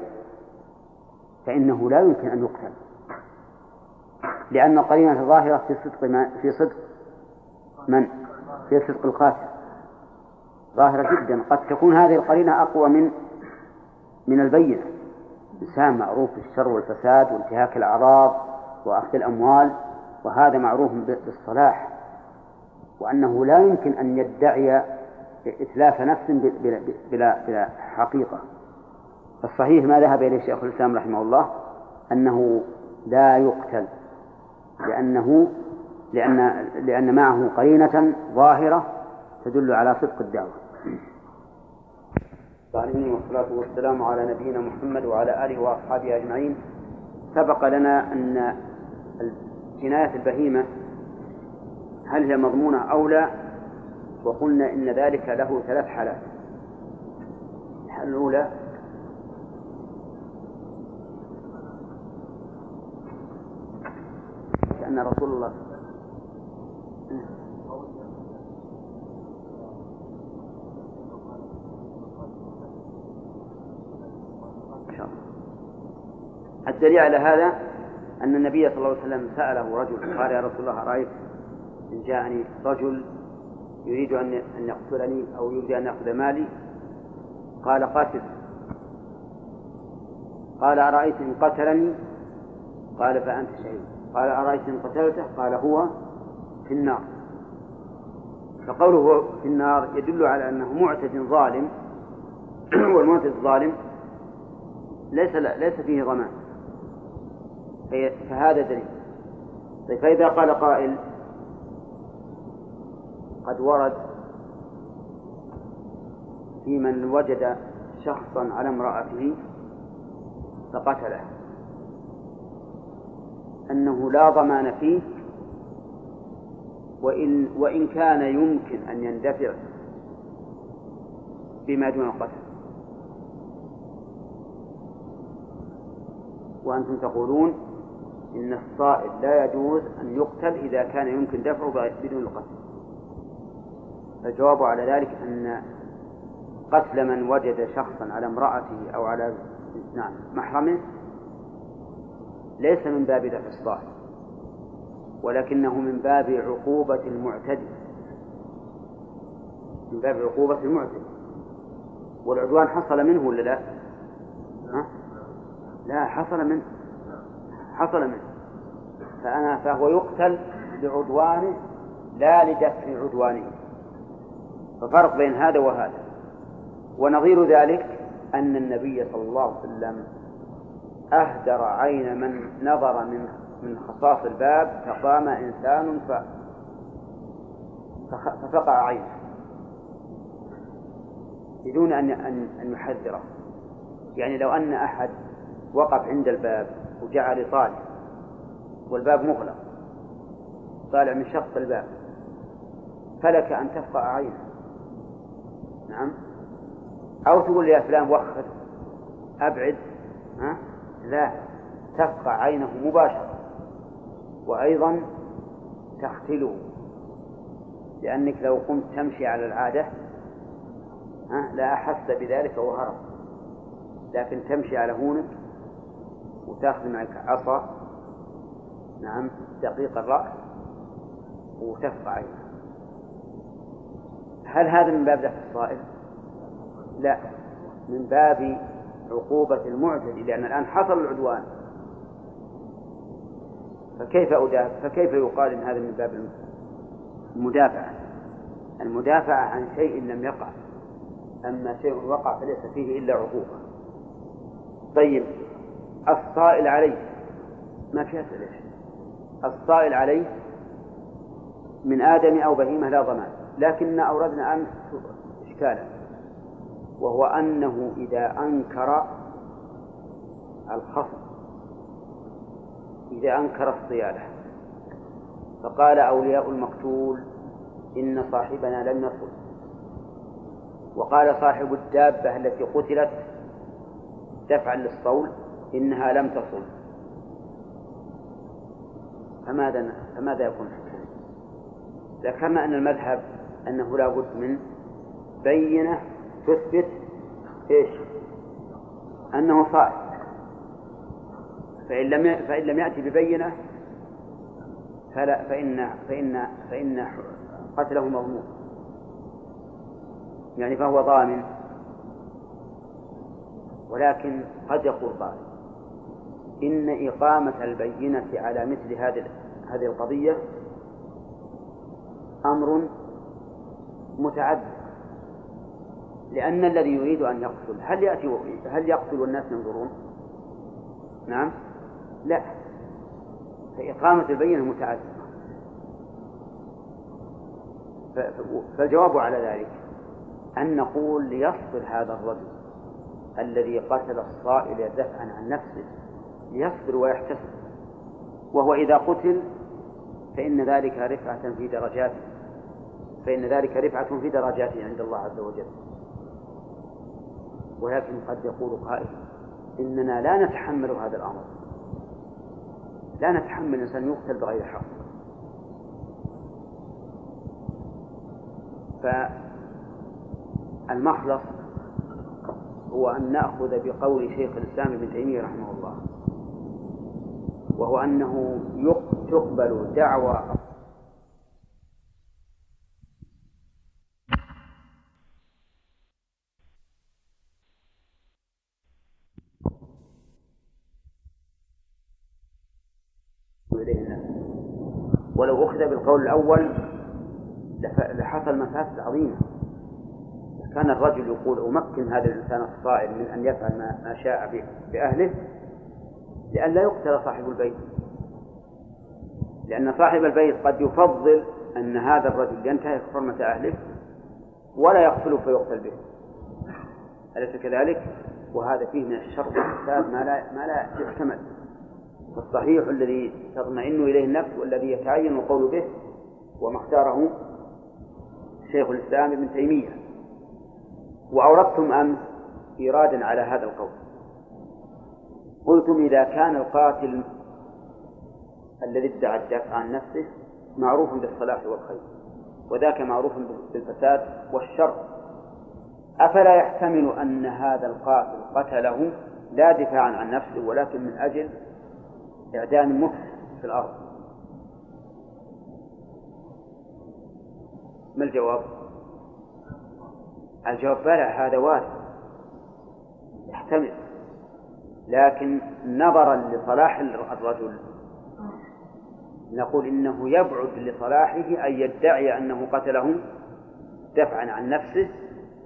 فإنه لا يمكن أن يقتل. لأن القرينة الظاهرة في صدق ما في صدق من؟ في صدق القاتل. ظاهرة جدا. قد تكون هذه القرينة أقوى من من البينة. إنسان معروف بالشر والفساد وانتهاك الأعراض وأخذ الأموال وهذا معروف بالصلاح وأنه لا يمكن أن يدعي إتلاف نفس بلا, بلا, بلا حقيقة. الصحيح ما ذهب إليه شيخ الإسلام رحمه الله أنه لا يقتل لأنه لأن لأن معه قرينة ظاهرة تدل على صدق الدعوة. العالمين والصلاة والسلام على نبينا محمد وعلى آله وأصحابه أجمعين. سبق لنا أن جناية البهيمة هل هي مضمونة أو لا؟ وقلنا إن ذلك له ثلاث حالات. الحالة الأولى أن رسول الله الدليل على هذا أن النبي صلى الله عليه وسلم سأله رجل قال يا رسول الله أرأيت إن جاءني رجل يريد أن أن يقتلني أو يريد أن يأخذ مالي؟ قال قاتل. قال أرأيت إن قتلني؟ قال فأنت شهيد. قال أرأيت إن قتلته؟ قال هو في النار. فقوله في النار يدل على أنه معتد ظالم (clears throat) والمعتد الظالم ليس ليس فيه ضمان. فهذا دليل. طيب فإذا قال قائل قد ورد في من وجد شخصا على امرأته فقتله أنه لا ضمان فيه وإن وإن كان يمكن أن يندفع بما دون القتل. وأنتم تقولون إن الصائد لا يجوز أن يقتل إذا كان يمكن دفعه بدون القتل فالجواب على ذلك أن قتل من وجد شخصا على امرأته أو على نعم محرمه ليس من باب دفع الصائد ولكنه من باب عقوبة المعتدي من باب عقوبة المعتدي والعدوان حصل منه ولا لا؟ ها؟ لا حصل منه حصل منه فأنا فهو يقتل لعدوانه لا لدفع عدوانه ففرق بين هذا وهذا. ونظير ذلك أن النبي صلى الله عليه وسلم أهدر عين من نظر من من خصاص الباب فقام إنسان ف ففقع عينه. بدون أن أن أن يحذره. يعني لو أن أحد وقف عند الباب وجعل يطالع والباب مغلق. طالع من شق الباب. فلك أن تفقع عينه. نعم. أو تقول يا فلان وخر. أبعد. ها؟ لا. تفقع عينه مباشرة. وأيضا تختله لأنك لو قمت تمشي على العادة ها لا أحس بذلك وهرب. لكن تمشي على هونك وتاخذ معك عصا نعم دقيق الرأس وتفقع عينه. هل هذا من باب دفع الصائل؟ لا. من باب عقوبة المعتدي لأن الآن حصل العدوان. فكيف أدافع؟ فكيف يقال إن هذا من باب المدافعة؟ المدافعة عن شيء لم يقع أما شيء وقع فليس فيه إلا عقوبة. طيب الصائل عليه ما في أسئلة الصائل عليه من آدم أو بهيمة لا ضمان لكن أوردنا أمس إشكالا وهو أنه إذا أنكر الخصم إذا أنكر الصيانة فقال أولياء المقتول إن صاحبنا لم يصل وقال صاحب الدابة التي قتلت دفعا للصول إنها لم تصل فماذا فماذا يكون ذكرنا أن المذهب أنه لا بد من بينة تثبت إيش؟ أنه صائم. فإن لم فإن لم يأتي ببينة فلا فإن فإن فإن قتله مضمون. يعني فهو ضامن. ولكن قد يقول قائل إن إقامة البينة على مثل هذه هذه القضية أمر متعدد لأن الذي يريد أن يقتل هل يأتي هل يقتل والناس ينظرون؟ نعم. لا. فإقامة البينة متعددة. فالجواب على ذلك أن نقول ليصبر هذا الرجل الذي قتل الصائل دفعا عن نفسه ليصبر ويحتسب. وهو إذا قتل فإن ذلك رفعة في درجاته. فإن ذلك رفعة في درجاته عند الله عز وجل. ولكن قد يقول قائل إننا لا نتحمل هذا الأمر. لا نتحمل الإنسان يقتل بغير حق. فالمخلص هو أن نأخذ بقول شيخ الإسلام ابن تيمية رحمه الله. وهو أنه تقبل دعوى ولو أخذ بالقول الأول لحصل مفاسد عظيمة. كان الرجل يقول أمكن هذا الإنسان الصائم من أن يفعل ما شاء بأهله لئلا يقتل صاحب البيت. لأن صاحب البيت قد يفضل أن هذا الرجل ينتهك حرمة أهله ولا يقتله فيقتل به. أليس كذلك؟ وهذا فيه من الشر والفساد ما لا ما لا يحتمل. فالصحيح الذي تطمئن إليه النفس والذي يتعين القول به وما اختاره شيخ الإسلام ابن تيمية. وأوردتم أمس إيرادا على هذا القول. قلتم إذا كان القاتل الذي ادعى الدفع عن نفسه معروف بالصلاح والخير وذاك معروف بالفساد والشر. أفلا يحتمل أن هذا القاتل قتله لا دفاعا عن نفسه ولكن من أجل إعدام مفسد في الأرض؟ ما الجواب؟ الجواب بلى هذا وارد. يحتمل. لكن نظرا لصلاح الرجل. نقول إنه يبعد لصلاحه أن يدعي أنه قتله دفعا عن نفسه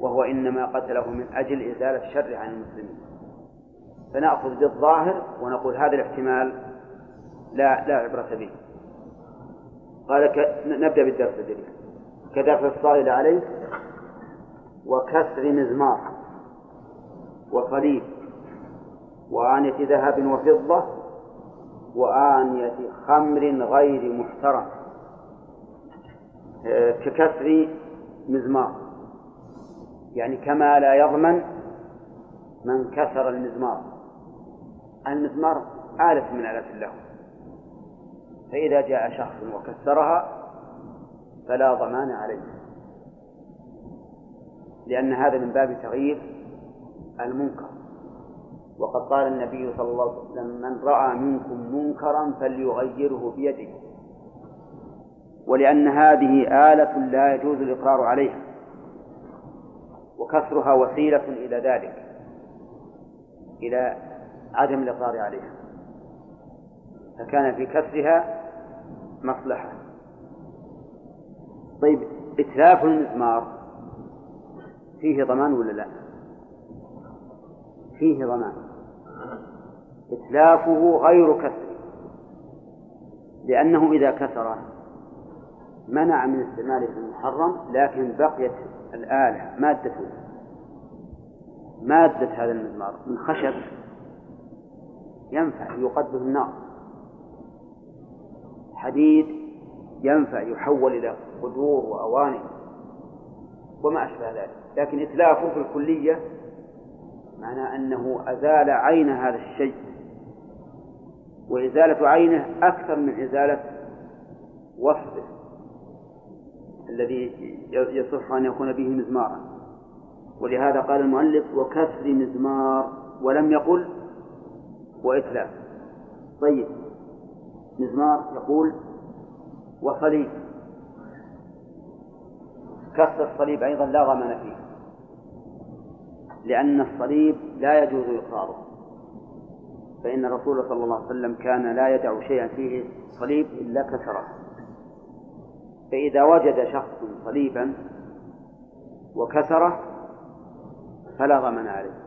وهو إنما قتله من أجل إزالة الشر عن المسلمين. فنأخذ بالظاهر ونقول هذا الاحتمال لا لا عبرة به. قال ك... نبدأ بالدرس الجديد. كدفع الصائل عليه وكسر مزمار وصليب. وآنية ذهب وفضة وآنية خمر غير محترم. آه، ككسر مزمار. يعني كما لا يضمن من كسر المزمار. المزمار آلة من آلات الله. فإذا جاء شخص وكسرها فلا ضمان عليه. لأن هذا من باب تغيير المنكر. وقد قال النبي صلى الله عليه وسلم من رأى منكم منكرا فليغيره بيده. ولأن هذه آلة لا يجوز الإقرار عليها وكسرها وسيلة إلى ذلك إلى عدم الإقرار عليها فكان في كسرها مصلحة. طيب إتلاف المزمار فيه ضمان ولا لا؟ فيه ضمان. إتلافه غير كسر لأنه إذا كسر منع من استعماله في المحرم لكن بقيت الآلة مادته مادة هذا المزمار من خشب ينفع يقد به النار. حديد ينفع يحول إلى قدور وأواني وما أشبه ذلك لكن إتلافه في الكلية معناه أنه أزال عين هذا الشيء وإزالة عينه أكثر من إزالة وصفه الذي يصح أن يكون به مزمارا. ولهذا قال المؤلف وكسر مزمار ولم يقل وإتلاف. طيب مزمار يقول وصليب. كسر الصليب أيضا لا ضمان فيه. لأن الصليب لا يجوز إقراره فإن الرسول صلى الله عليه وسلم كان لا يدع شيئا فيه صليب إلا كسره. فإذا وجد شخص صليبا وكسره فلا ضمن عليه.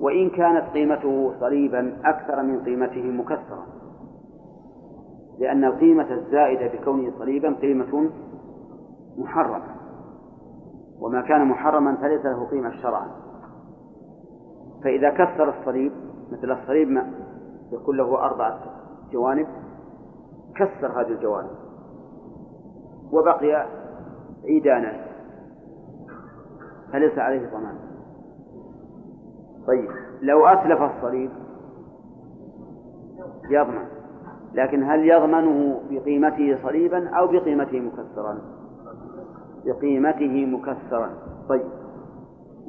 وإن كانت قيمته صليبا أكثر من قيمته مكسرا لأن القيمة الزائدة بكونه صليبا قيمة محرمة. وما كان محرما فليس له قيمة شرعا. فإذا كسر الصليب مثل الصليب ما يكون له أربعة جوانب كسر هذه الجوانب. وبقي عيدانا. فليس عليه ضمان. طيب لو أتلف الصليب يضمن. لكن هل يضمنه بقيمته صليبا أو بقيمته مكسرا؟ بقيمته مكسرا. طيب.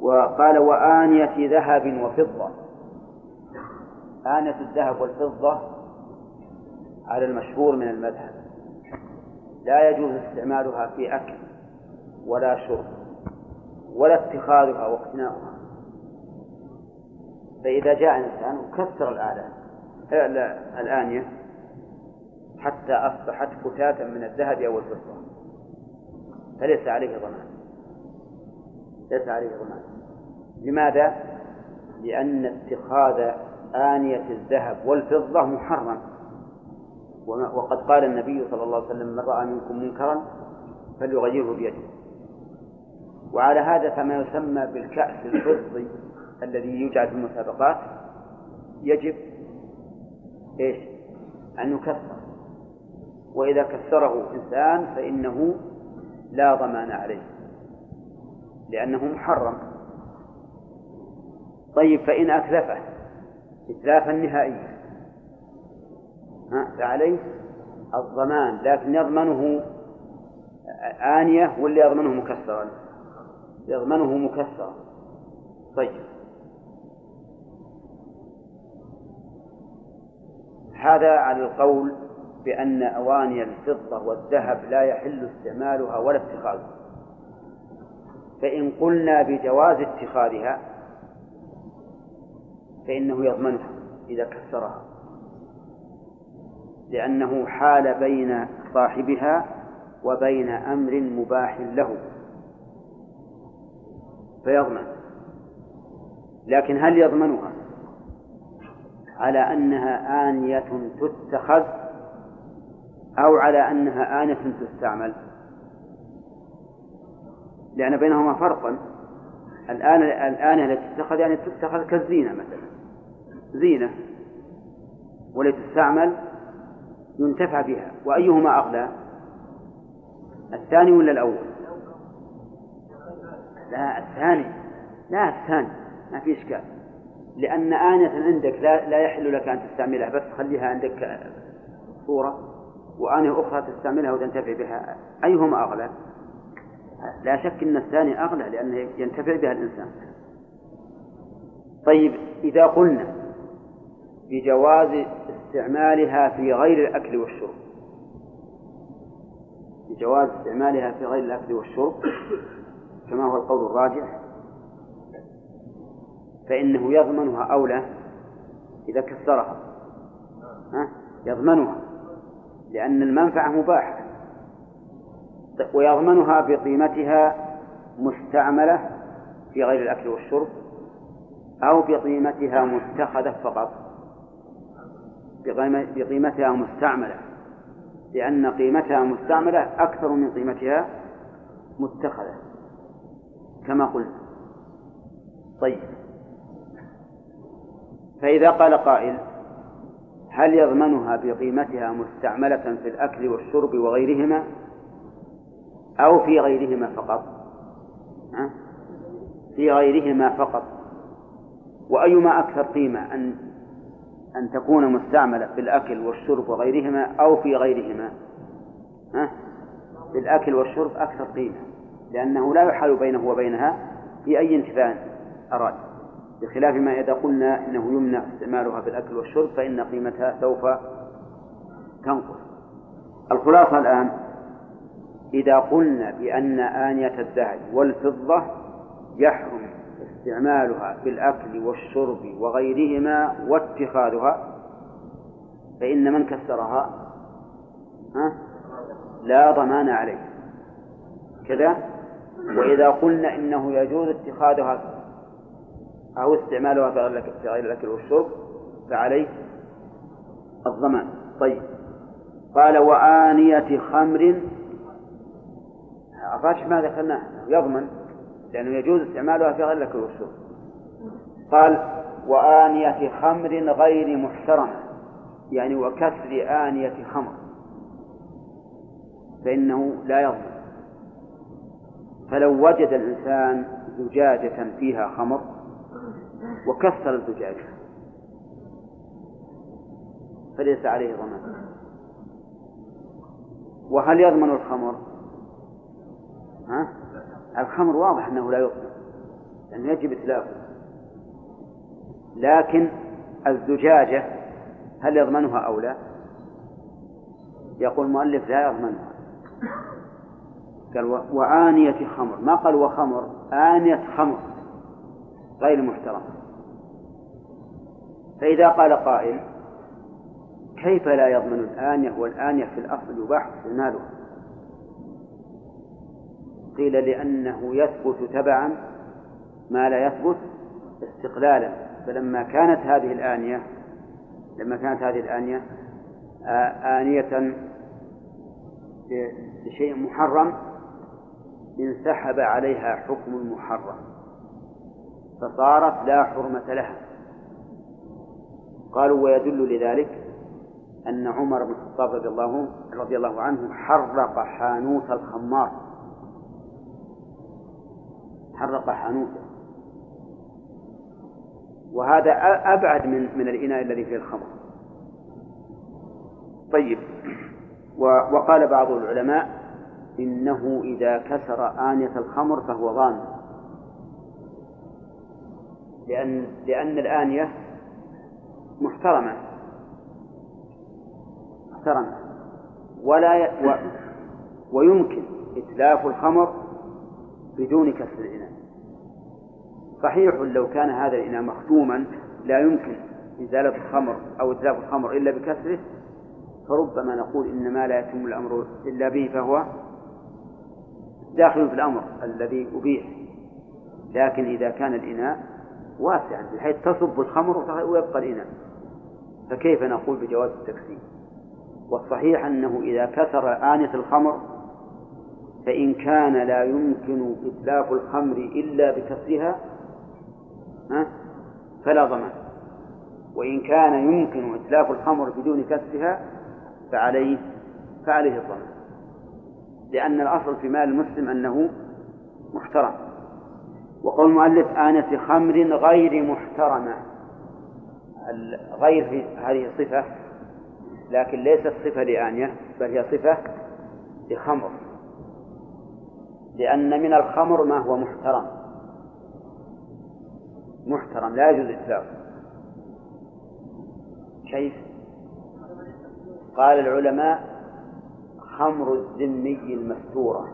وقال وآنية ذهب وفضة. آنية الذهب والفضة على المشهور من المذهب. لا يجوز استعمالها في أكل ولا شرب ولا اتخاذها واقتناؤها. فإذا جاء إنسان وكسر الآلة الآنية حتى أصبحت فتاة من الذهب أو الفضة. فليس عليه ضمان. ليس عليه ضمان. لماذا؟ لأن اتخاذ آنية الذهب والفضة محرم. وقد قال النبي صلى الله عليه وسلم من رأى منكم منكرا فليغيره بيده. وعلى هذا فما يسمى بالكأس الفضي الذي يوجد في المسابقات. يجب إيش؟ أن يكسر وإذا كسره إنسان فإنه لا ضمان عليه لأنه محرم. طيب فإن أتلفه إتلافا نهائيا فعليه الضمان لكن يضمنه آنية ولا يضمنه مكسرا؟ يضمنه مكسرا. طيب. هذا على القول بأن أواني الفضة والذهب لا يحل استعمالها ولا اتخاذها. فإن قلنا بجواز اتخاذها فإنه يضمنها إذا كسرها. لأنه حال بين صاحبها وبين أمر مباح له. فيضمن. لكن هل يضمنها؟ على أنها آنية تتخذ أو على أنها آنية تستعمل. لأن بينهما فرقا الآن الآنية التي تتخذ يعني تتخذ كالزينة مثلا. زينة. والتي تستعمل ينتفع بها. وأيهما أغلى؟ الثاني ولا الأول؟ لا الثاني. لا الثاني. ما في إشكال. لأن آنية عندك لا, لا يحل لك أن تستعملها بس خليها عندك صورة. وآنية أخرى تستعملها وتنتفع بها. أيهما أغلى؟ لا شك أن الثاني أغلى لأنه ينتفع بها الإنسان. طيب إذا قلنا بجواز استعمالها في غير الأكل والشرب بجواز استعمالها في غير الأكل والشرب كما هو القول الراجح فإنه يضمنها أولى إذا كسرها. ها؟ يضمنها. لأن المنفعة مباحة. ويضمنها بقيمتها مستعملة في غير الأكل والشرب أو بقيمتها متخذة فقط. بقيمتها مستعملة لأن قيمتها مستعملة أكثر من قيمتها متخذة كما قلنا. طيب. فإذا قال قائل هل يضمنها بقيمتها مستعملة في الأكل والشرب وغيرهما؟ أو في غيرهما فقط؟ في غيرهما فقط. وأيما أكثر قيمة أن أن تكون مستعملة في الأكل والشرب وغيرهما أو في غيرهما؟ في الأكل والشرب أكثر قيمة لأنه لا يحال بينه وبينها في أي انتفاع أراد. بخلاف ما إذا قلنا إنه يمنع استعمالها في الأكل والشرب فإن قيمتها سوف تنقص. الخلاصة الآن إذا قلنا بأن آنية الذهب والفضة يحرم استعمالها في الأكل والشرب وغيرهما واتخاذها فإن من كسرها؟ ها؟ لا ضمان عليه. كذا؟ وإذا قلنا إنه يجوز اتخاذها أو استعمالها في غير الأكل والشرب فعليه الضمان. طيب. قال وآنية خمر. الراجح ما ذكرناه يضمن لأنه يجوز استعمالها في غير الأكل والشرب قال وآنية خمر غير محترمة يعني وكسر آنية خمر فإنه لا يضمن. فلو وجد الإنسان زجاجة فيها خمر وكسر الزجاجة فليس عليه ضمان وهل يضمن الخمر؟ ها؟ الخمر واضح أنه لا يضمن لأنه يجب إتلافه. لكن الزجاجة هل يضمنها أو لا؟ يقول المؤلف لا يضمنها. قال وآنية خمر. ما قال وخمر؟ آنية خمر. غير محترم. فإذا قال قائل كيف لا يضمن الآنية والآنية في الأصل يباح استعمالها قيل لأنه يثبت تبعا ما لا يثبت استقلالا فلما كانت هذه الآنية لما كانت هذه الآنية آنية لشيء محرم انسحب عليها حكم المحرم فصارت لا حرمة لها. قالوا ويدل لذلك أن عمر بن الخطاب رضي الله رضي الله عنه حرق حانوت الخمار. حرق حانوته وهذا أبعد من من الإناء الذي فيه الخمر. طيب. وقال بعض العلماء إنه إذا كسر آنية الخمر فهو ضامن لأن لأن الآنية محترمة محترمة ولا ي... و... ويمكن إتلاف الخمر بدون كسر الإناء. صحيح لو كان هذا الإناء مختوما لا يمكن إزالة الخمر أو إتلاف الخمر إلا بكسره فربما نقول إن ما لا يتم الأمر إلا به فهو داخل في الأمر الذي أبيح. لكن إذا كان الإناء واسعا بحيث تصب الخمر ويبقى الإناء فكيف نقول بجواز التكسير؟ والصحيح أنه إذا كسر آنية الخمر فإن كان لا يمكن إتلاف الخمر إلا بكسرها فلا ضمان. وإن كان يمكن إتلاف الخمر بدون كسرها فعليه فعليه الضمان. لأن الأصل في مال المسلم أنه محترم. وقول المؤلف آنة خمر غير محترمة. غير هذه صفة لكن ليست صفة لآنية بل هي صفة لخمر. لأن من الخمر ما هو محترم. محترم لا يجوز إتلافه كيف؟ قال العلماء خمر الذمي المستورة.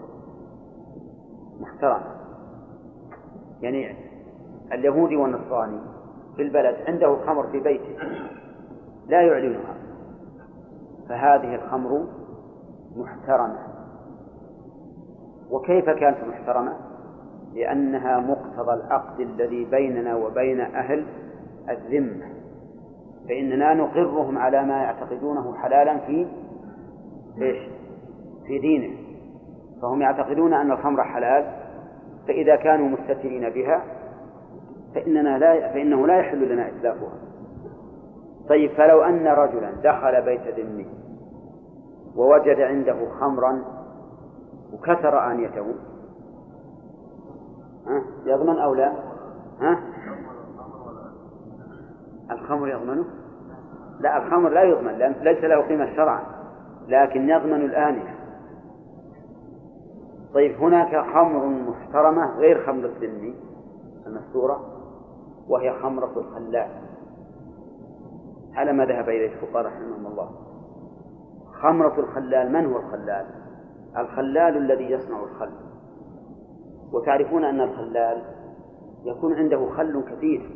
محترم. يعني اليهودي والنصراني في البلد عنده خمر في بيته لا يعلنها فهذه الخمر محترمة وكيف كانت محترمة؟ لأنها مقتضى العقد الذي بيننا وبين أهل الذمة فإننا نقرهم على ما يعتقدونه حلالا في إيش؟ في دينه فهم يعتقدون أن الخمر حلال فإذا كانوا مستترين بها فإننا لا فإنه لا يحل لنا إتلافها طيب فلو أن رجلا دخل بيت ذمي ووجد عنده خمرا وكسر آنيته ها يضمن أو لا؟ ها؟ الخمر يضمنه؟ لا الخمر لا يضمن ليس له قيمة شرعا لكن يضمن الآنية طيب هناك خمر محترمة غير خمر الذمي المستورة وهي خمرة الخلال على ما ذهب إليه الفقهاء رحمهم الله. خمرة الخلال من هو الخلال؟ الخلال الذي يصنع الخل. وتعرفون أن الخلال يكون عنده خل كثير.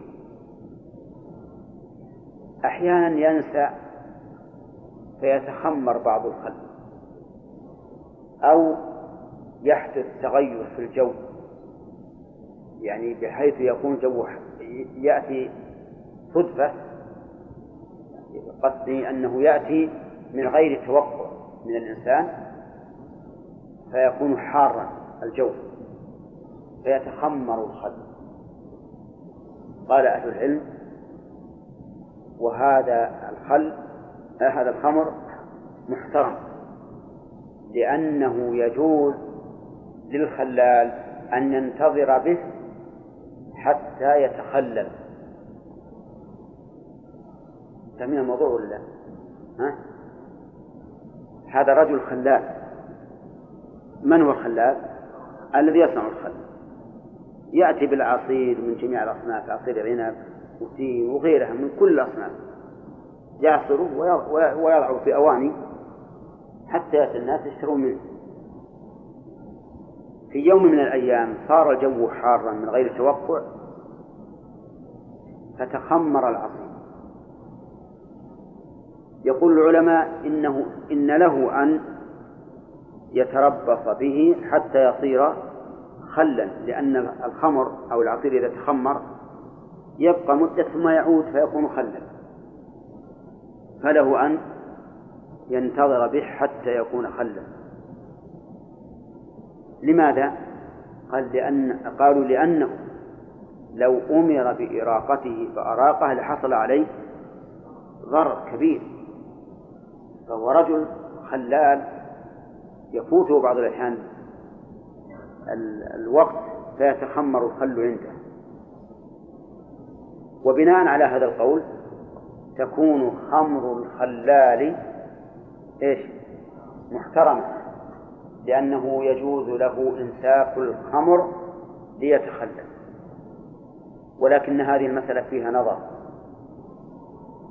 أحيانا ينسى فيتخمر بعض الخل. أو يحدث تغير في الجو. يعني بحيث يكون جو يأتي صدفة قصدي أنه يأتي من غير توقع من الإنسان فيكون حارا الجو فيتخمر الخد قال أهل العلم وهذا الخل هذا الخمر محترم لأنه يجوز للخلال أن ينتظر به حتى يتخلل فمن الموضوع ولا لا؟ ها؟ هذا رجل خلال من هو الخلال؟ الذي يصنع الخل يأتي بالعصير من جميع الأصناف عصير عنب وتين وغيرها من كل الأصناف يعصره ويضعه في أواني حتى يأتي الناس يشترون منه في يوم من الأيام صار الجو حارا من غير توقع فتخمر العصير يقول العلماء إنه إن له أن يتربص به حتى يصير خلا لأن الخمر أو العصير إذا تخمر يبقى مدة ثم يعود فيكون خلا. فله أن ينتظر به حتى يكون خلا. لماذا؟ قال لأن قالوا لأنه لو أمر بإراقته فأراقه لحصل عليه ضرر كبير فهو رجل خلال يفوته بعض الأحيان الوقت فيتخمر الخل عنده وبناء على هذا القول تكون خمر الخلال إيش؟ محترمة لأنه يجوز له إمساك الخمر ليتخلل ولكن هذه المسألة فيها نظر.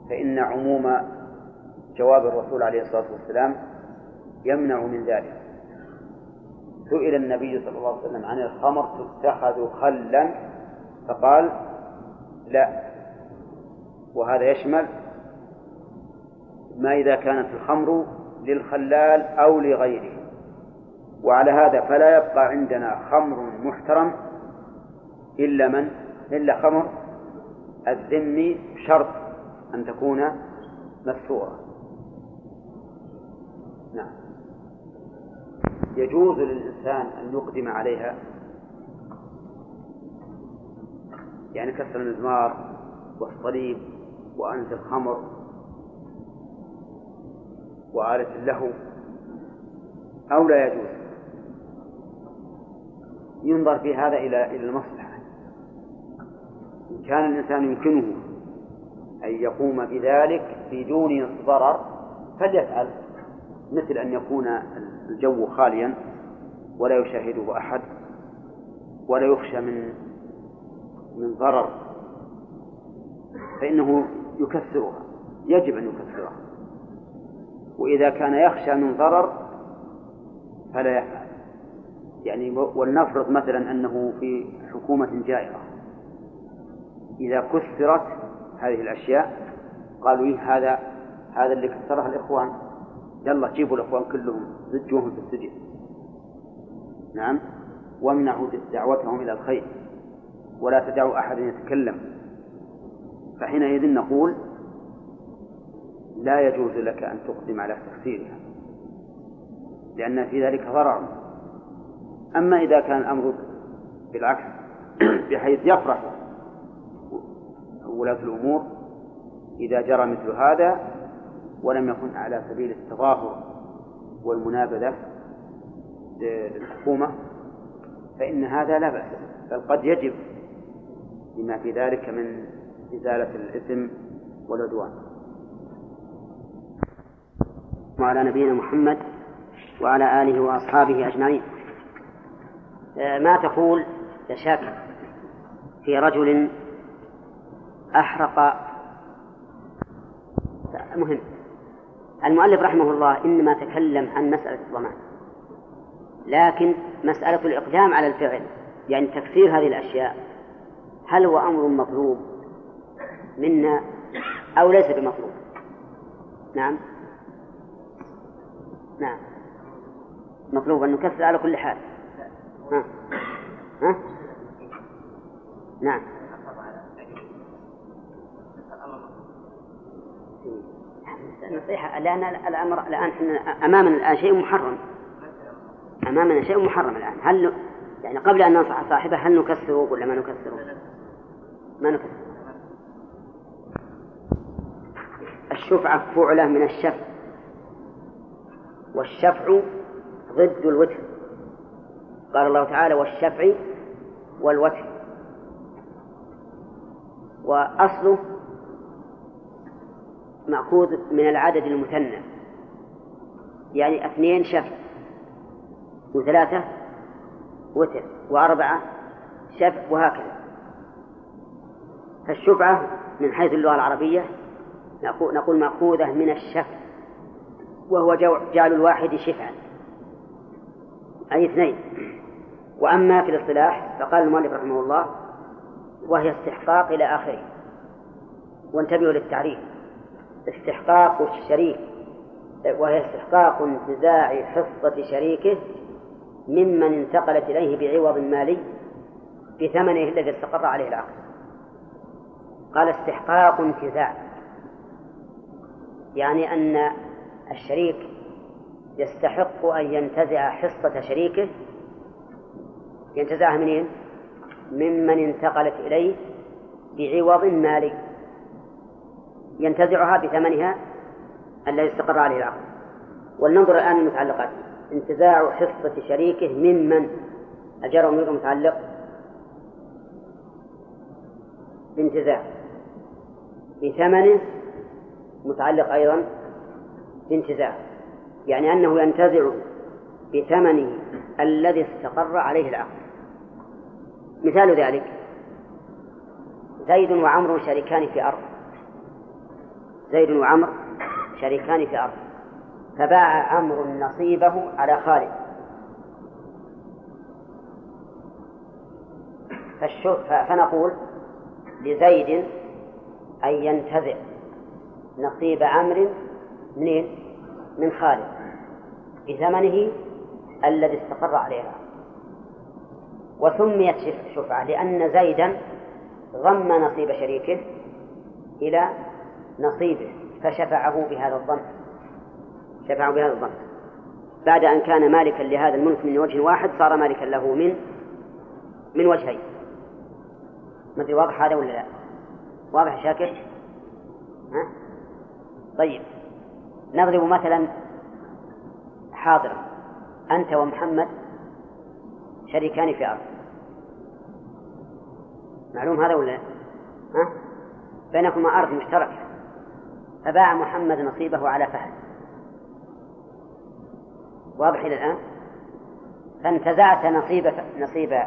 فإن عموم جواب الرسول عليه الصلاة والسلام يمنع من ذلك. سئل النبي صلى الله عليه وسلم عن الخمر تتخذ خلا؟ فقال لا. وهذا يشمل ما إذا كانت الخمر للخلال أو لغيره. وعلى هذا فلا يبقى عندنا خمر محترم إلا من؟ إلا خمر الذمي شرط أن تكون مستورة. نعم. يجوز للإنسان أن يقدم عليها يعني كسر المزمار والصليب وأنز الخمر وآلة اللهو أو لا يجوز؟ ينظر في هذا إلى إلى المصلحة. إن كان الإنسان يمكنه أن يقوم بذلك بدون ضرر فليفعل مثل أن يكون الجو خاليا ولا يشاهده أحد ولا يخشى من من ضرر. فإنه يكثرها يجب أن يكثرها وإذا كان يخشى من ضرر فلا يفعل. يعني ولنفرض مثلا أنه في حكومة جائرة إذا كثرت هذه الأشياء قالوا إيه هذا هذا اللي كثرها الإخوان. يلا جيبوا الإخوان كلهم زجوهم في السجن. نعم؟ وامنعوا دعوتهم إلى الخير. ولا تدعوا أحد يتكلم. فحينئذ نقول لا يجوز لك أن تقدم على تفسيرها لأن في ذلك ضرر. أما إذا كان الأمر بالعكس (coughs) بحيث يفرح ولاة الأمور إذا جرى مثل هذا ولم يكن على سبيل التظاهر والمنابذة للحكومة فإن هذا لا بأس بل قد يجب لما في ذلك من إزالة الإثم والعدوان. وعلى نبينا محمد وعلى آله وأصحابه أجمعين. ما تقول يا شاكر في رجل أحرق. مهم. المؤلف رحمه الله إنما تكلم عن مسألة الضمان لكن مسألة الإقدام على الفعل يعني تكسير هذه الأشياء هل هو أمر مطلوب منا أو ليس بمطلوب؟ نعم. نعم. مطلوب أن نكسر على كل حال. ها. ها. نعم. نصيحة لأن الأمر الآن إحنا أمامنا الآن شيء محرم. أمامنا شيء محرم الآن. هل يعني قبل أن ننصح صاحبه هل نكسره ولا ما نكسره؟ ما نكسره. الشفعة فعلة من الشفع والشفع ضد الوتر قال الله تعالى والشفع والوتر. وأصله مأخوذ من العدد المثنى. يعني اثنين شفع وثلاثة وتر وأربعة شفع وهكذا. فالشفعة من حيث اللغة العربية نقول مأخوذة من الشفع وهو جعل الواحد شفعا. أي اثنين. وأما في الاصطلاح فقال المؤلف رحمه الله وهي استحقاق إلى آخره. وانتبهوا للتعريف. استحقاق الشريك وهي استحقاق انتزاع حصة شريكه ممن انتقلت إليه بعوض مالي بثمنه الذي استقر عليه العقد. قال استحقاق انتزاع. يعني أن الشريك يستحق أن ينتزع حصة شريكه ينتزعها منين؟ ممن انتقلت إليه بعوض مالي. ينتزعها بثمنها الذي استقر عليه العقد ولننظر الآن المتعلقات. انتزاع حصة شريكه ممن؟ أجره من متعلق؟ بانتزاع بثمنه متعلق أيضا؟ بانتزاع يعني أنه ينتزع بثمنه الذي استقر عليه العقد مثال ذلك. زيد وعمر شريكان في أرض. زيد وعمر شريكان في أرض. فباع عمرو نصيبه على خالد فنقول لزيد أن ينتزع نصيب عمرو؟ من خالد بثمنه الذي استقر عليها. وسميت شفعة لأن زيدا ضم نصيب شريكه إلى نصيبه فشفعه بهذا الظن شفعه بهذا الظن بعد أن كان مالكا لهذا الملك من وجه واحد صار مالكا له من من وجهين. ما أدري واضح هذا ولا لا؟ واضح شاكر؟ ها؟ طيب. نضرب مثلا حاضرا أنت ومحمد شريكان في أرض. معلوم هذا ولا ها؟ بينكما أرض مشتركة. فباع محمد نصيبه على فهد. واضح إلى الآن؟ فانتزعت نصيب نصيب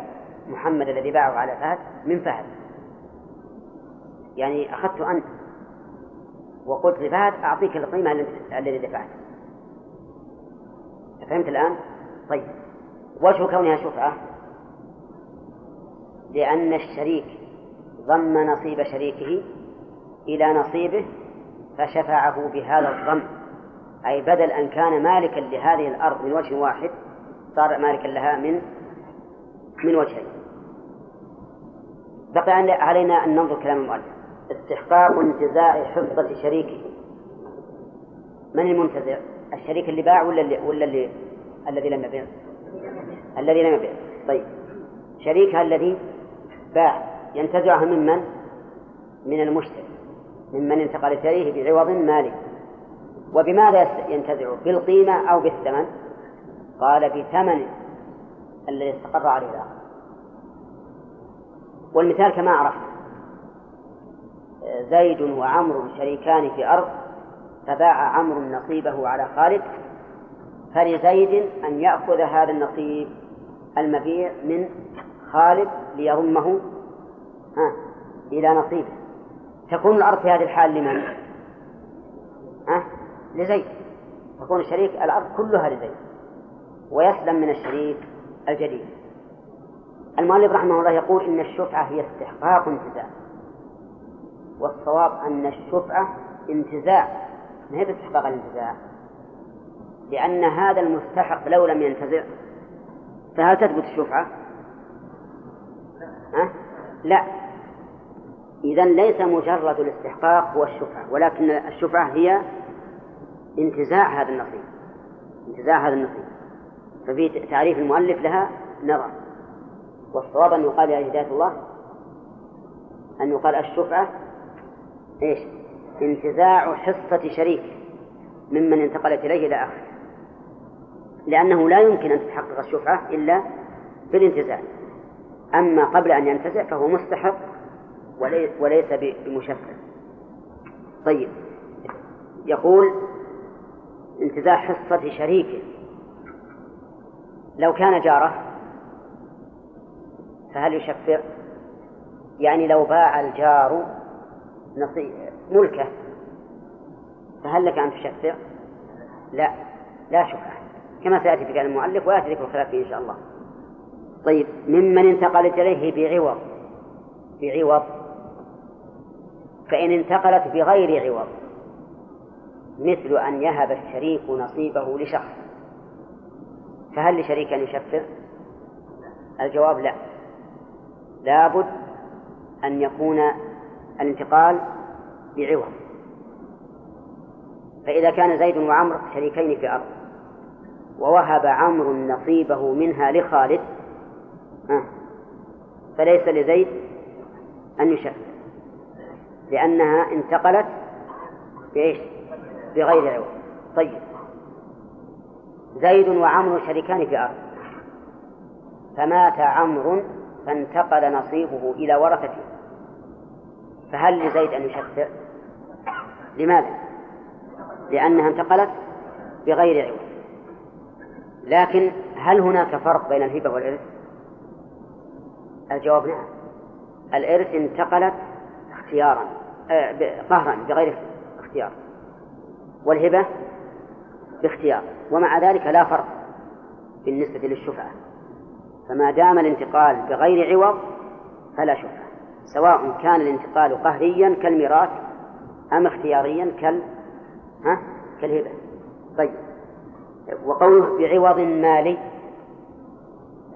محمد الذي باعه على فهد من فهد. يعني أخذت أنت وقلت لفهد أعطيك القيمة التي دفعت. فهمت الآن؟ طيب. وجه كونها شفعة؟ لأن الشريك ضم نصيب شريكه إلى نصيبه فشفعه بهذا الضم. أي بدل أن كان مالكا لهذه الأرض من وجه واحد صار مالكا لها من من وجهين. بقي علينا أن ننظر كلام المؤلف. استحقاق انتزاع حصة شريكه. من المنتزع؟ الشريك اللي باع ولا اللي ولا اللي الذي لم يبيع؟ الذي لم يبيع. طيب. شريكها الذي باع. ينتزعها ممن؟ من؟ المشتري. ممن انتقل إليه؟ بعوض مالي. وبماذا ينتزع بالقيمة أو بالثمن؟ قال بثمن الذي استقر عليه الآخر. والمثال كما عرفنا. زيد وعمر شريكان في أرض فباع عمرو نصيبه على خالد فلزيد أن يأخذ هذا النصيب المبيع من خالد ليضمه؟ ها إلى نصيبه تكون الأرض في هذه الحال لمن؟ ها؟ لزيد. تكون الشريك الأرض كلها لزيد. ويسلم من الشريك الجديد المؤلف رحمه الله يقول إن الشفعة هي استحقاق انتزاع. والصواب أن الشفعة انتزاع. ما هي استحقاق الانتزاع؟ لأن هذا المستحق لو لم ينتزع فهل تثبت الشفعة؟ ها؟ لا. إذا ليس مجرد الاستحقاق هو الشفعة ولكن الشفعة هي انتزاع هذا النصيب انتزاع هذا النصيب ففي تعريف المؤلف لها نظر. والصواب أن يقال يا هداية الله أن يقال الشفعة إيش؟ انتزاع حصة شريك ممن انتقلت إليه إلى آخره. لأنه لا يمكن أن تتحقق الشفعة إلا بالانتزاع. أما قبل أن ينتزع فهو مستحق وليس بمشفع. طيب. يقول انتزاع حصة شريكه لو كان جاره فهل يشفع؟ يعني لو باع الجار ملكه فهل لك أن تشفع؟ لا. لا شفعة. كما سيأتي في كلام المؤلف ويأتي ذكر الخلاف فيه إن شاء الله. طيب ممن انتقلت إليه بعوض بعوض فإن انتقلت بغير عوض مثل أن يهب الشريك نصيبه لشخص. فهل لشريك أن يشفع؟ الجواب لا. لابد أن يكون الانتقال بعوض. فإذا كان زيد وعمر شريكين في أرض ووهب عمرو نصيبه منها لخالد. فليس لزيد أن يشفع. لأنها انتقلت بإيش؟ بغير عوض. طيب. زيد وعمرو شريكان في أرض فمات عمرو فانتقل نصيبه إلى ورثته فهل لزيد أن يشفع؟ لماذا؟ لأنها انتقلت بغير عوض. لكن هل هناك فرق بين الهبة والإرث؟ الجواب نعم. الإرث انتقلت اختيارا آه، قهرا بغير اختيار. والهبة؟ باختيار. ومع ذلك لا فرق بالنسبة للشفعة. فما دام الانتقال بغير عوض فلا شفعة. سواء كان الانتقال قهريا كالميراث أم اختياريا كال ها؟ كالهبة. طيب. وقوله بعوض مالي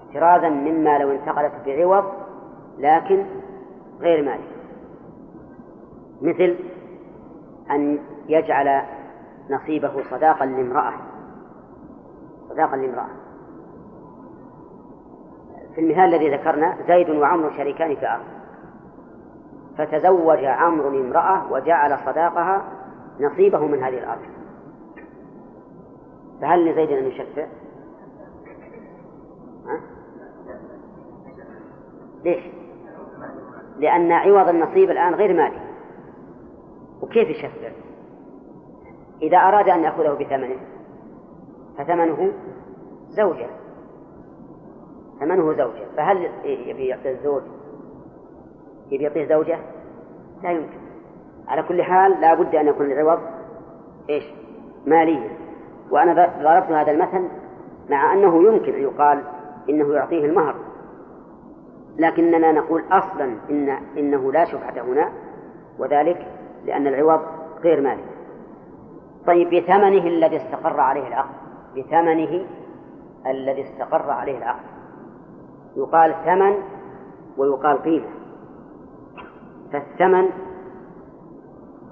احترازا مما لو انتقلت بعوض لكن غير مالي مثل أن يجعل نصيبه صداقا لامرأة. صداقا لامرأة. في المثال الذي ذكرنا زيد وعمر شريكان في أرض. فتزوج عمرو امرأة وجعل صداقها نصيبه من هذه الأرض. فهل لزيد أن يشفع؟ ها؟ ليش؟ لأن عوض النصيب الآن غير مالي وكيف يشفع؟ إذا أراد أن يأخذه بثمنه فثمنه زوجة ثمنه زوجة فهل يبي يعطي الزوج يبي يعطيه زوجة؟ لا يمكن على كل حال لا بد أن يكون العوض إيش؟ ماليا وأنا ضربت هذا المثل مع أنه يمكن أن يقال إنه يعطيه المهر. لكننا نقول أصلا إن إنه لا شفعة هنا وذلك لأن العوض غير مالي طيب بثمنه الذي استقر عليه العقد بثمنه الذي استقر عليه العقد. يقال ثمن ويقال قيمة. فالثمن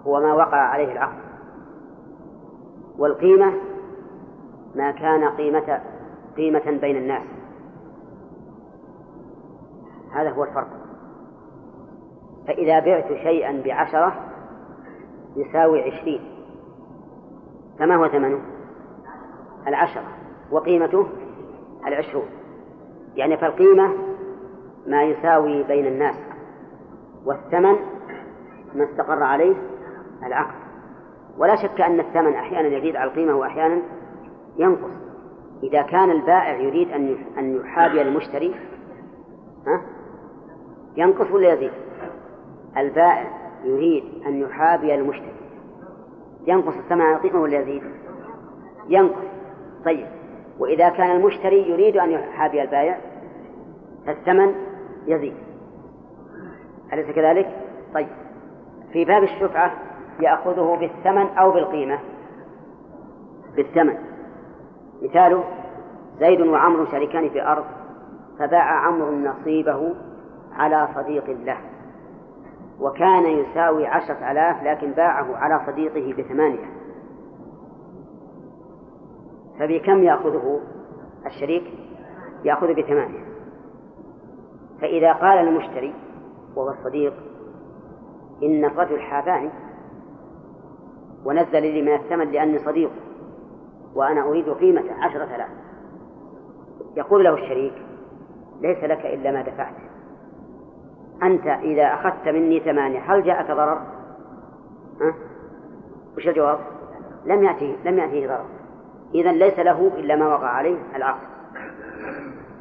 هو ما وقع عليه العقد والقيمة ما كان قيمة قيمة بين الناس. هذا هو الفرق. فإذا بعت شيئا بعشرة يساوي عشرين. فما هو ثمنه؟ العشرة. وقيمته؟ العشرون. يعني فالقيمة ما يساوي بين الناس. والثمن ما استقر عليه العقد ولا شك أن الثمن أحيانا يزيد على القيمة وأحيانا ينقص. إذا كان البائع يريد أن أن يحابي المشتري ها؟ ينقص ولا يزيد؟ البائع يريد أن يحابي المشتري. ينقص الثمن القيمة ولا يزيد؟ ينقص. طيب. وإذا كان المشتري يريد أن يحابي البائع فالثمن يزيد. أليس كذلك؟ طيب. في باب الشفعة يأخذه بالثمن أو بالقيمة؟ بالثمن. مثاله زيد وعمر شريكان في أرض فباع عمرو نصيبه على صديق له وكان يساوي عشرة آلاف لكن باعه على صديقه بثمانية. فبكم يأخذه الشريك؟ يأخذ بثمانية. فإذا قال المشتري وهو الصديق إن الرجل حاباني ونزل لي من الثمن لأني صديق وأنا أريد قيمة عشرة آلاف. يقول له الشريك ليس لك إلا ما دفعت. أنت إذا أخذت مني ثمانية هل جاءك ضرر؟ ها؟ وش الجواب؟ لم يأتيه لم يأتيه ضرر. إذا ليس له إلا ما وقع عليه العقد.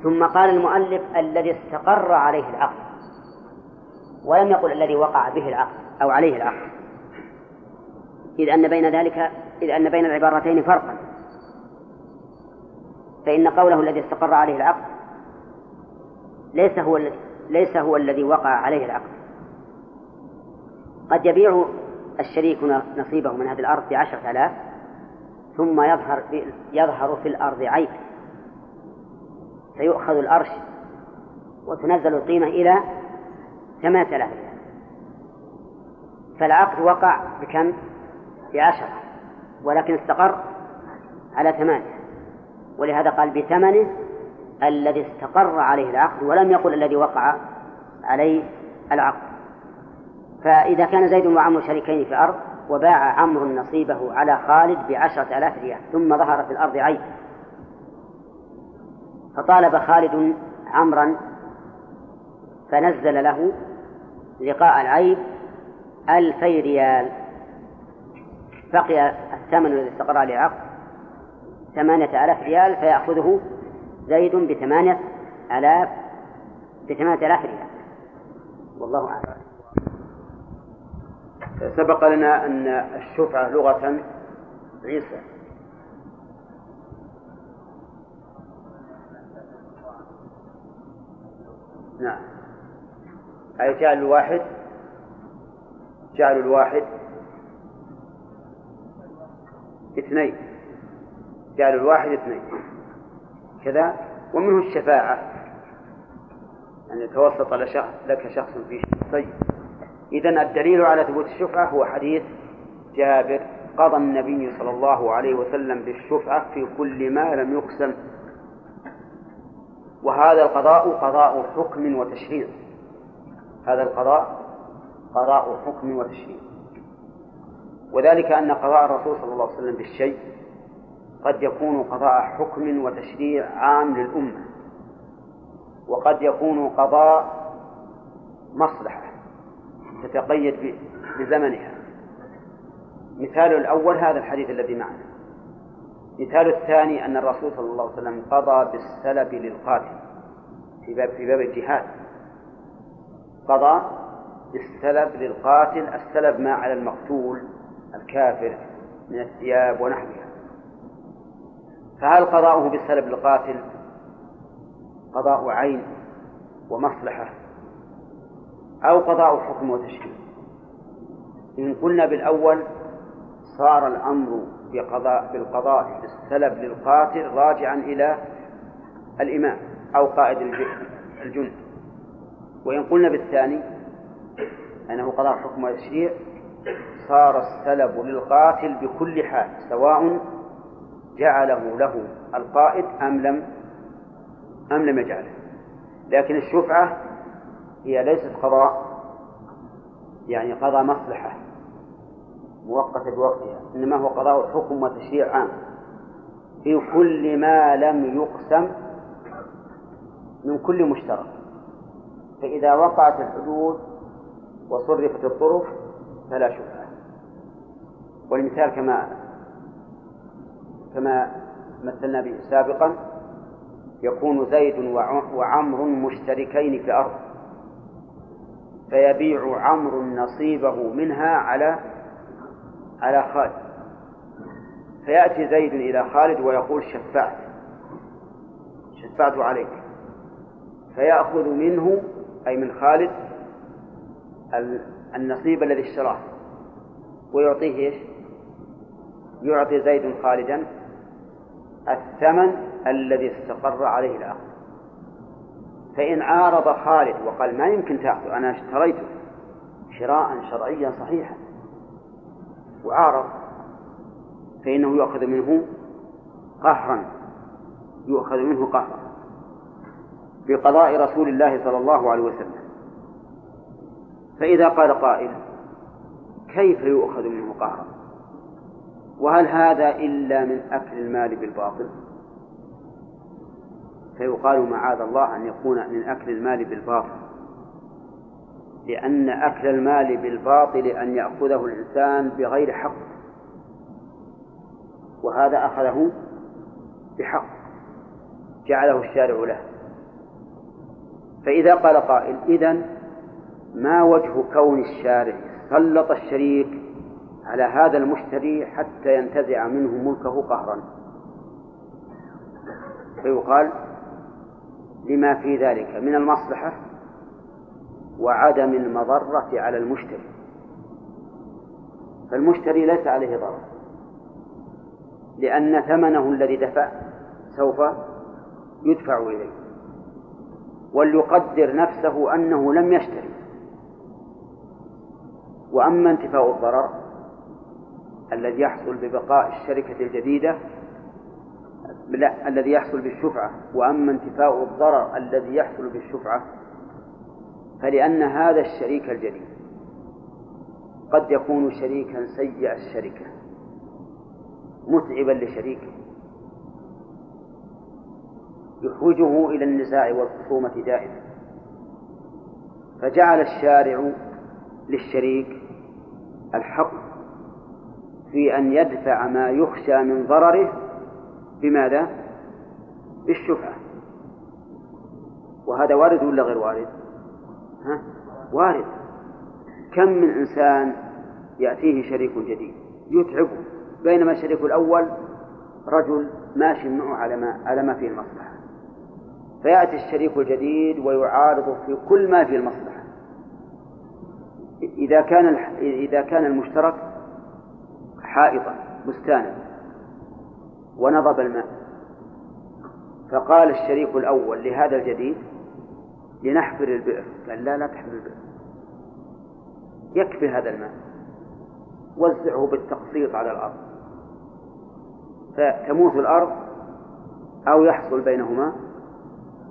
ثم قال المؤلف الذي استقر عليه العقد. ولم يقل الذي وقع به العقد أو عليه العقد. إذ أن بين ذلك إذ أن بين العبارتين فرقا. فإن قوله الذي استقر عليه العقد ليس هو ليس هو الذي وقع عليه العقد. قد يبيع الشريك نصيبه من هذه الأرض بعشرة آلاف ثم يظهر يظهر في الأرض عيب. فيؤخذ الأرش وتنزل القيمة إلى ثمانية آلاف فالعقد وقع بكم؟ بعشرة ولكن استقر على ثمانية. ولهذا قال بثمنه الذي استقر عليه العقد ولم يقل الذي وقع عليه العقد. فإذا كان زيد وعمرو شريكين في أرض وباع عمرو نصيبه على خالد بعشرة آلاف ريال ثم ظهر في الأرض عيب. فطالب خالد عمرا فنزل له لقاء العيب ألفي ريال. بقي الثمن الذي استقر عليه العقد ثمانية آلاف ريال فيأخذه زيد بثمانية آلاف بثمانية آلاف ريال. والله أعلم. سبق لنا أن الشفعة لغة عيسى. نعم. أي جعل الواحد؟ جعل الواحد اثنين. جعل الواحد اثنين. كذا ومنه الشفاعة. أن يعني يتوسط لك شخص في شيء طيب. إذا الدليل على ثبوت الشفعة هو حديث جابر قضى النبي صلى الله عليه وسلم بالشفعة في كل ما لم يقسم. وهذا القضاء قضاء حكم وتشريع. هذا القضاء قضاء حكم وتشريع. وذلك أن قضاء الرسول صلى الله عليه وسلم بالشيء قد يكون قضاء حكم وتشريع عام للأمة وقد يكون قضاء مصلحة تتقيد بزمنها. مثال الأول هذا الحديث الذي معنا. مثال الثاني أن الرسول صلى الله عليه وسلم قضى بالسلب للقاتل في باب في باب الجهاد. قضى بالسلب للقاتل السلب ما على المقتول الكافر من الثياب ونحوها فهل قضاؤه بالسلب للقاتل قضاء عين ومصلحة أو قضاء حكم وتشريع إن قلنا بالأول صار الأمر بقضاء بالقضاء بالسلب للقاتل راجعا إلى الإمام أو قائد الجند. وإن قلنا بالثاني أنه قضاء حكم وتشريع صار السلب للقاتل بكل حال سواء جعله له القائد أم لم أم لم يجعله. لكن الشفعة هي ليست قضاء يعني قضاء مصلحة مؤقتة بوقتها إنما هو قضاء حكم وتشريع عام. في كل ما لم يقسم من كل مشترك. فإذا وقعت الحدود وصرفت الطرف فلا شبهة والمثال كما كما مثلنا به سابقا يكون زيد وعمر مشتركين في أرض فيبيع عمرو نصيبه منها على على خالد. فيأتي زيد إلى خالد ويقول شفعت شفعت عليك. فيأخذ منه أي من خالد النصيب الذي اشتراه. ويعطيه إيش؟ يعطي زيد خالدا. الثمن الذي استقر عليه العقد فإن عارض خالد وقال ما يمكن تأخذ أنا اشتريته شراء شرعيا صحيحا. وعارض فإنه يؤخذ منه قهرا يؤخذ منه قهرا بقضاء رسول الله صلى الله عليه وسلم. فإذا قال قائل كيف يؤخذ منه قهرا؟ وهل هذا إلا من أكل المال بالباطل؟ فيقال معاذ الله أن يكون من أكل المال بالباطل. لأن أكل المال بالباطل أن يأخذه الإنسان بغير حق. وهذا أخذه بحق. جعله الشارع له. فإذا قال قائل إذن ما وجه كون الشارع؟ سلط الشريك على هذا المشتري حتى ينتزع منه ملكه قهرا. فيقال لما في ذلك من المصلحة وعدم المضرة على المشتري. فالمشتري ليس عليه ضرر لأن ثمنه الذي دفع سوف يدفع إليه وليقدر نفسه أنه لم يشتري. وأما انتفاء الضرر الذي يحصل ببقاء الشركة الجديدة لا الذي يحصل بالشفعة. وأما انتفاء الضرر الذي يحصل بالشفعة فلأن هذا الشريك الجديد قد يكون شريكا سيء الشركة متعبا لشريكه. يحوجه إلى النزاع والخصومة دائما. فجعل الشارع للشريك الحق. في أن يدفع ما يخشى من ضرره بماذا؟ بالشفعة وهذا وارد ولا غير وارد؟ ها؟ وارد كم من إنسان يأتيه شريك جديد يتعبه بينما الشريك الأول رجل ماشي معه على ما على ما فيه المصلحة فيأتي الشريك الجديد ويعارضه في كل ما فيه المصلحة إذا كان إذا كان المشترك حائطا بستانا ونضب الماء. فقال الشريك الأول لهذا الجديد لنحفر البئر. قال لا لا تحفر البئر. يكفي هذا الماء. وزعه بالتقسيط على الأرض. فتموت الأرض أو يحصل بينهما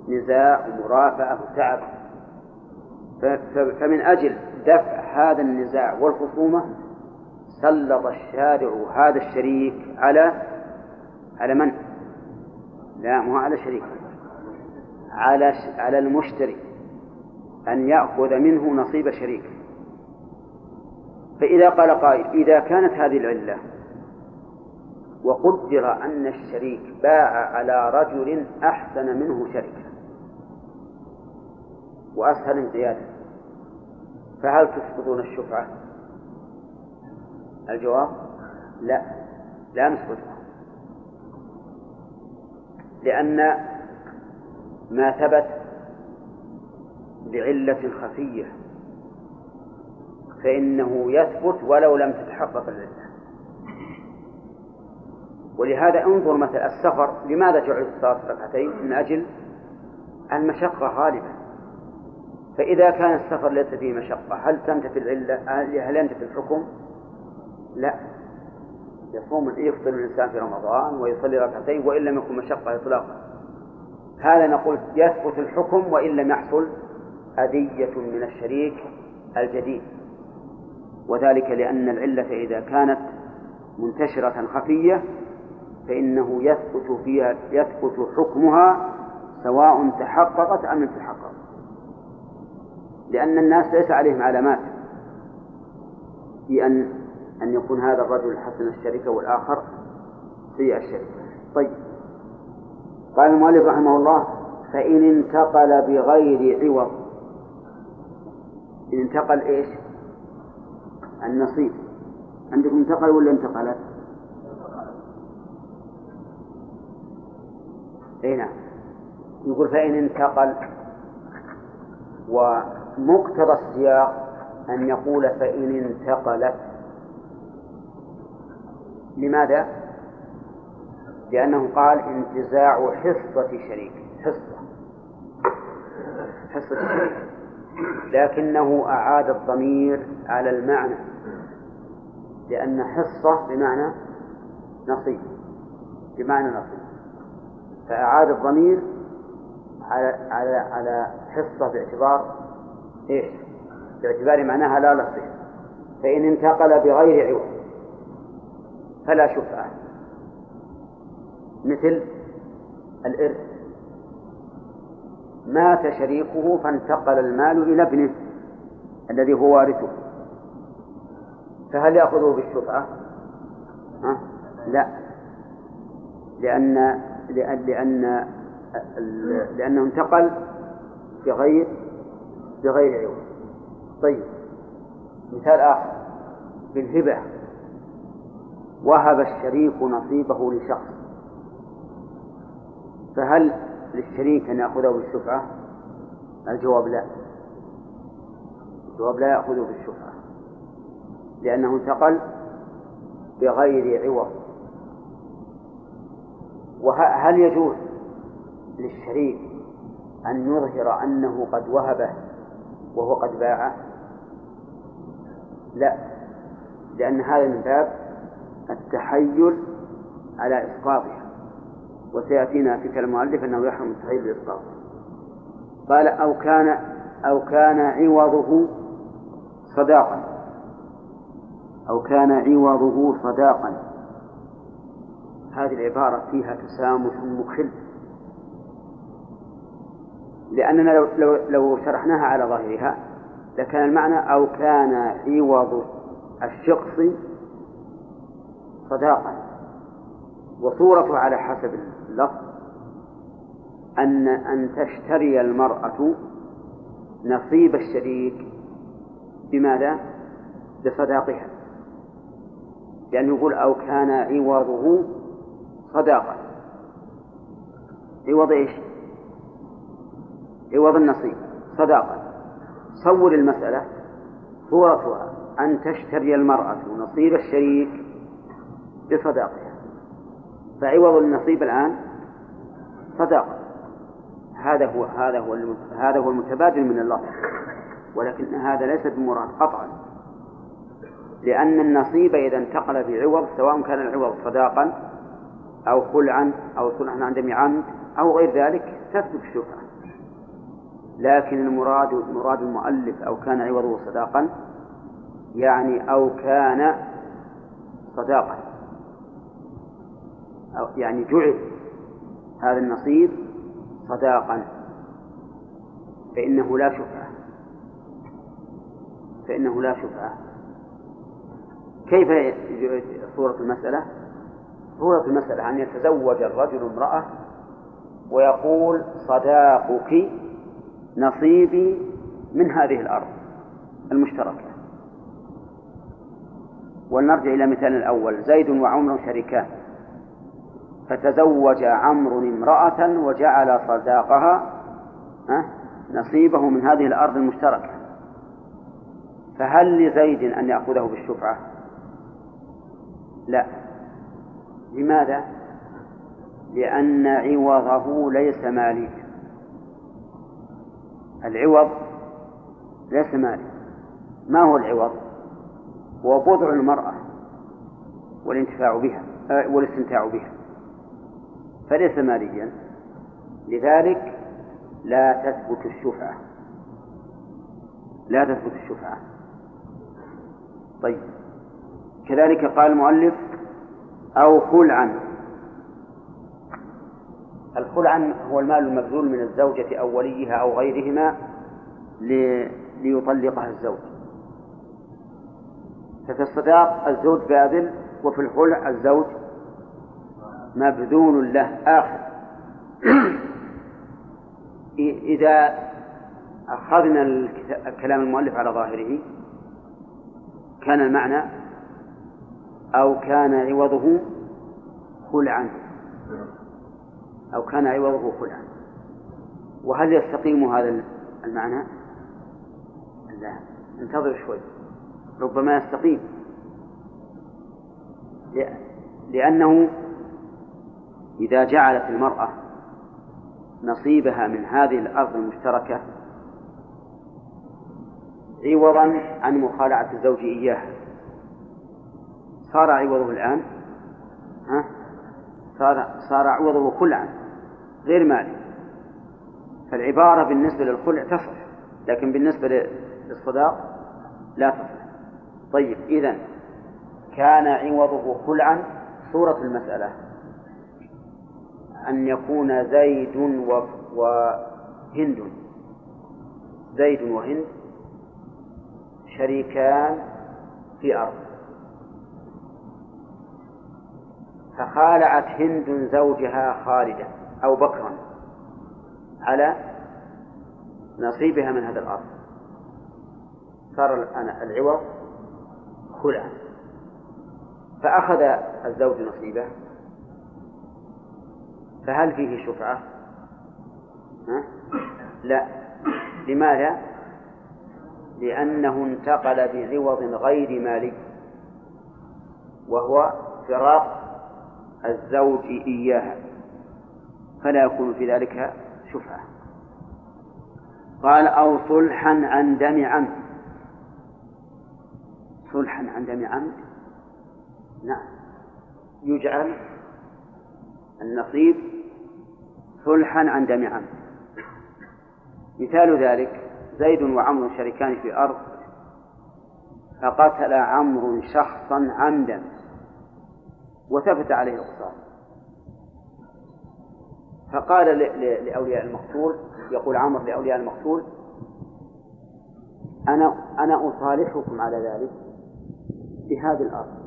نزاع ومرافعة وتعب فمن أجل دفع هذا النزاع والخصومة سلط الشارع هذا الشريك على على من؟ لا مو على شريك على على المشتري أن يأخذ منه نصيب شريكه فإذا قال قائل إذا كانت هذه العلة وقدر أن الشريك باع على رجل أحسن منه شركة وأسهل زيادة فهل تسقطون الشفعة؟ الجواب؟ لا. لا نسقطها لأن ما ثبت بعلة خفية فإنه يثبت ولو لم تتحقق العلة. ولهذا انظر مثلا السفر لماذا جعل الصلاة ركعتين؟ من أجل المشقة غالبا. فإذا كان السفر ليس فيه مشقة هل تنتفي العلة؟ هل ينتفي الحكم؟ لا. يصوم يفطر الإنسان في رمضان ويصلي ركعتين وإن لم يكن مشقة إطلاقا. هذا نقول يثبت الحكم وإن لم يحصل أذية من الشريك الجديد. وذلك لأن العلة إذا كانت منتشرة خفية فإنه يثبت فيها يثبت حكمها سواء تحققت أم لم تتحقق لأن الناس ليس عليهم علامات في أن أن يكون هذا الرجل حسن الشركة والآخر سيء الشركة. طيب. قال المؤلف رحمه الله فإن انتقل بغير عوض إن انتقل إيش؟ النصيب. عندكم انتقل ولا انتقلت؟ أي نعم. يقول فإن انتقل ومقتضى السياق أن يقول فإن انتقلت لماذا؟ لأنه قال انتزاع حصة شريك حصة. حصة شريك. لكنه أعاد الضمير على المعنى. لأن حصة بمعنى نصيب. بمعنى نصيب. فأعاد الضمير على على على حصة باعتبار إيش؟ باعتبار معناها لا نصيب. فإن انتقل بغير عوض. فلا شفعة مثل الإرث. مات شريكه فانتقل المال إلى ابنه الذي هو وارثه. فهل يأخذه بالشفعة؟ ها؟ لا. لأن لأن لأن لأنه انتقل بغير بغير عوض طيب مثال آخر. بالهبة. وهب الشريك نصيبه لشخص. فهل للشريك أن يأخذه بالشفعة؟ الجواب لا. الجواب لا يأخذه بالشفعة لأنه انتقل بغير عوض. وهل يجوز للشريك أن يظهر أنه قد وهبه وهو قد باعه؟ لا لأن هذا من باب التحيل على إسقاطها. وسيأتينا في كلام المؤلف أنه يحرم التحيل بالإسقاط. قال أو كان أو كان عوضه صداقا. أو كان عوضه صداقا. هذه العبارة فيها تسامح مخل. لأننا لو, لو, لو شرحناها على ظاهرها لكان المعنى أو كان عوض الشخص صداقا وصورته على حسب اللفظ أن أن تشتري المرأة نصيب الشريك بماذا؟ بصداقها لأنه يقول أو كان عوضه صداقة عوض إيش؟ عوض النصيب صداقة صور المسألة صورتها أن تشتري المرأة نصيب الشريك بصداقها فعوض النصيب الآن صداقة. هذا هو هذا هو هذا هو المتبادل من اللفظ ولكن هذا ليس بمراد قطعا. لأن النصيب إذا انتقل بعوض سواء كان العوض صداقا أو خلعا أو صلحا عن دم عمد أو غير ذلك تثبت الشفعة لكن المراد مراد المؤلف أو كان عوضه صداقا يعني أو كان صداقا. أو يعني جعل هذا النصيب صداقا. فإنه لا شفعة فإنه لا شفعة كيف صورة المسألة؟ صورة المسألة أن يتزوج الرجل امرأة ويقول صداقك نصيبي من هذه الأرض المشتركة. ولنرجع إلى مثال الأول. زيد وعمر شريكان. فتزوج عمرو امرأة وجعل صداقها نصيبه من هذه الأرض المشتركة فهل لزيد أن يأخذه بالشفعة؟ لا لماذا؟ لأن عوضه ليس ماليا العوض ليس مالي ما هو العوض؟ هو بضع المرأة والانتفاع بها آه، والاستمتاع بها فليس ماليا. لذلك لا تثبت الشفعة. لا تثبت الشفعة. طيب. كذلك قال المؤلف أو خلعا. الخلعا هو المال المبذول من الزوجة أو وليها أو غيرهما ليطلقها الزوج. ففي الصداق الزوج باذل وفي الخلع الزوج مبذول له آخر. (clears throat) إذا أخذنا كلام المؤلف على ظاهره كان المعنى أو كان عوضه خلعا. أو كان عوضه خلعا. وهل يستقيم هذا المعنى؟ لا. انتظر شوي. ربما يستقيم. لأنه إذا جعلت المرأة نصيبها من هذه الأرض المشتركة عوضا عن مخالعة الزوج إياها. صار عوضه الآن؟ ها؟ صار صار عوضه خلعا غير مالي. فالعبارة بالنسبة للخلع تصح لكن بالنسبة للصداق لا تصح. طيب إذا كان عوضه خلعا صورة المسألة. أن يكون زيد. وهند زيد وهند شريكان في أرض. فخالعت هند زوجها خالدا أو بكرا على نصيبها من هذا الأرض. صار العوض خلعا. فأخذ الزوج نصيبه. فهل فيه شفعة؟ ها؟ لا لماذا؟ لأنه انتقل بعوض غير مالي وهو فراق الزوج إياها فلا يكون في ذلك شفعة قال أو صلحا عن دم عمد صلحا عن دم عمد نعم يجعل النصيب صلحا عن دم عمد مثال ذلك زيد وعمر شريكان في أرض فقتل عمرو شخصا عمدا وثبت عليه القصاص فقال لأولياء المقتول يقول عمرو لأولياء المقتول أنا أنا أصالحكم على ذلك بهذه الأرض.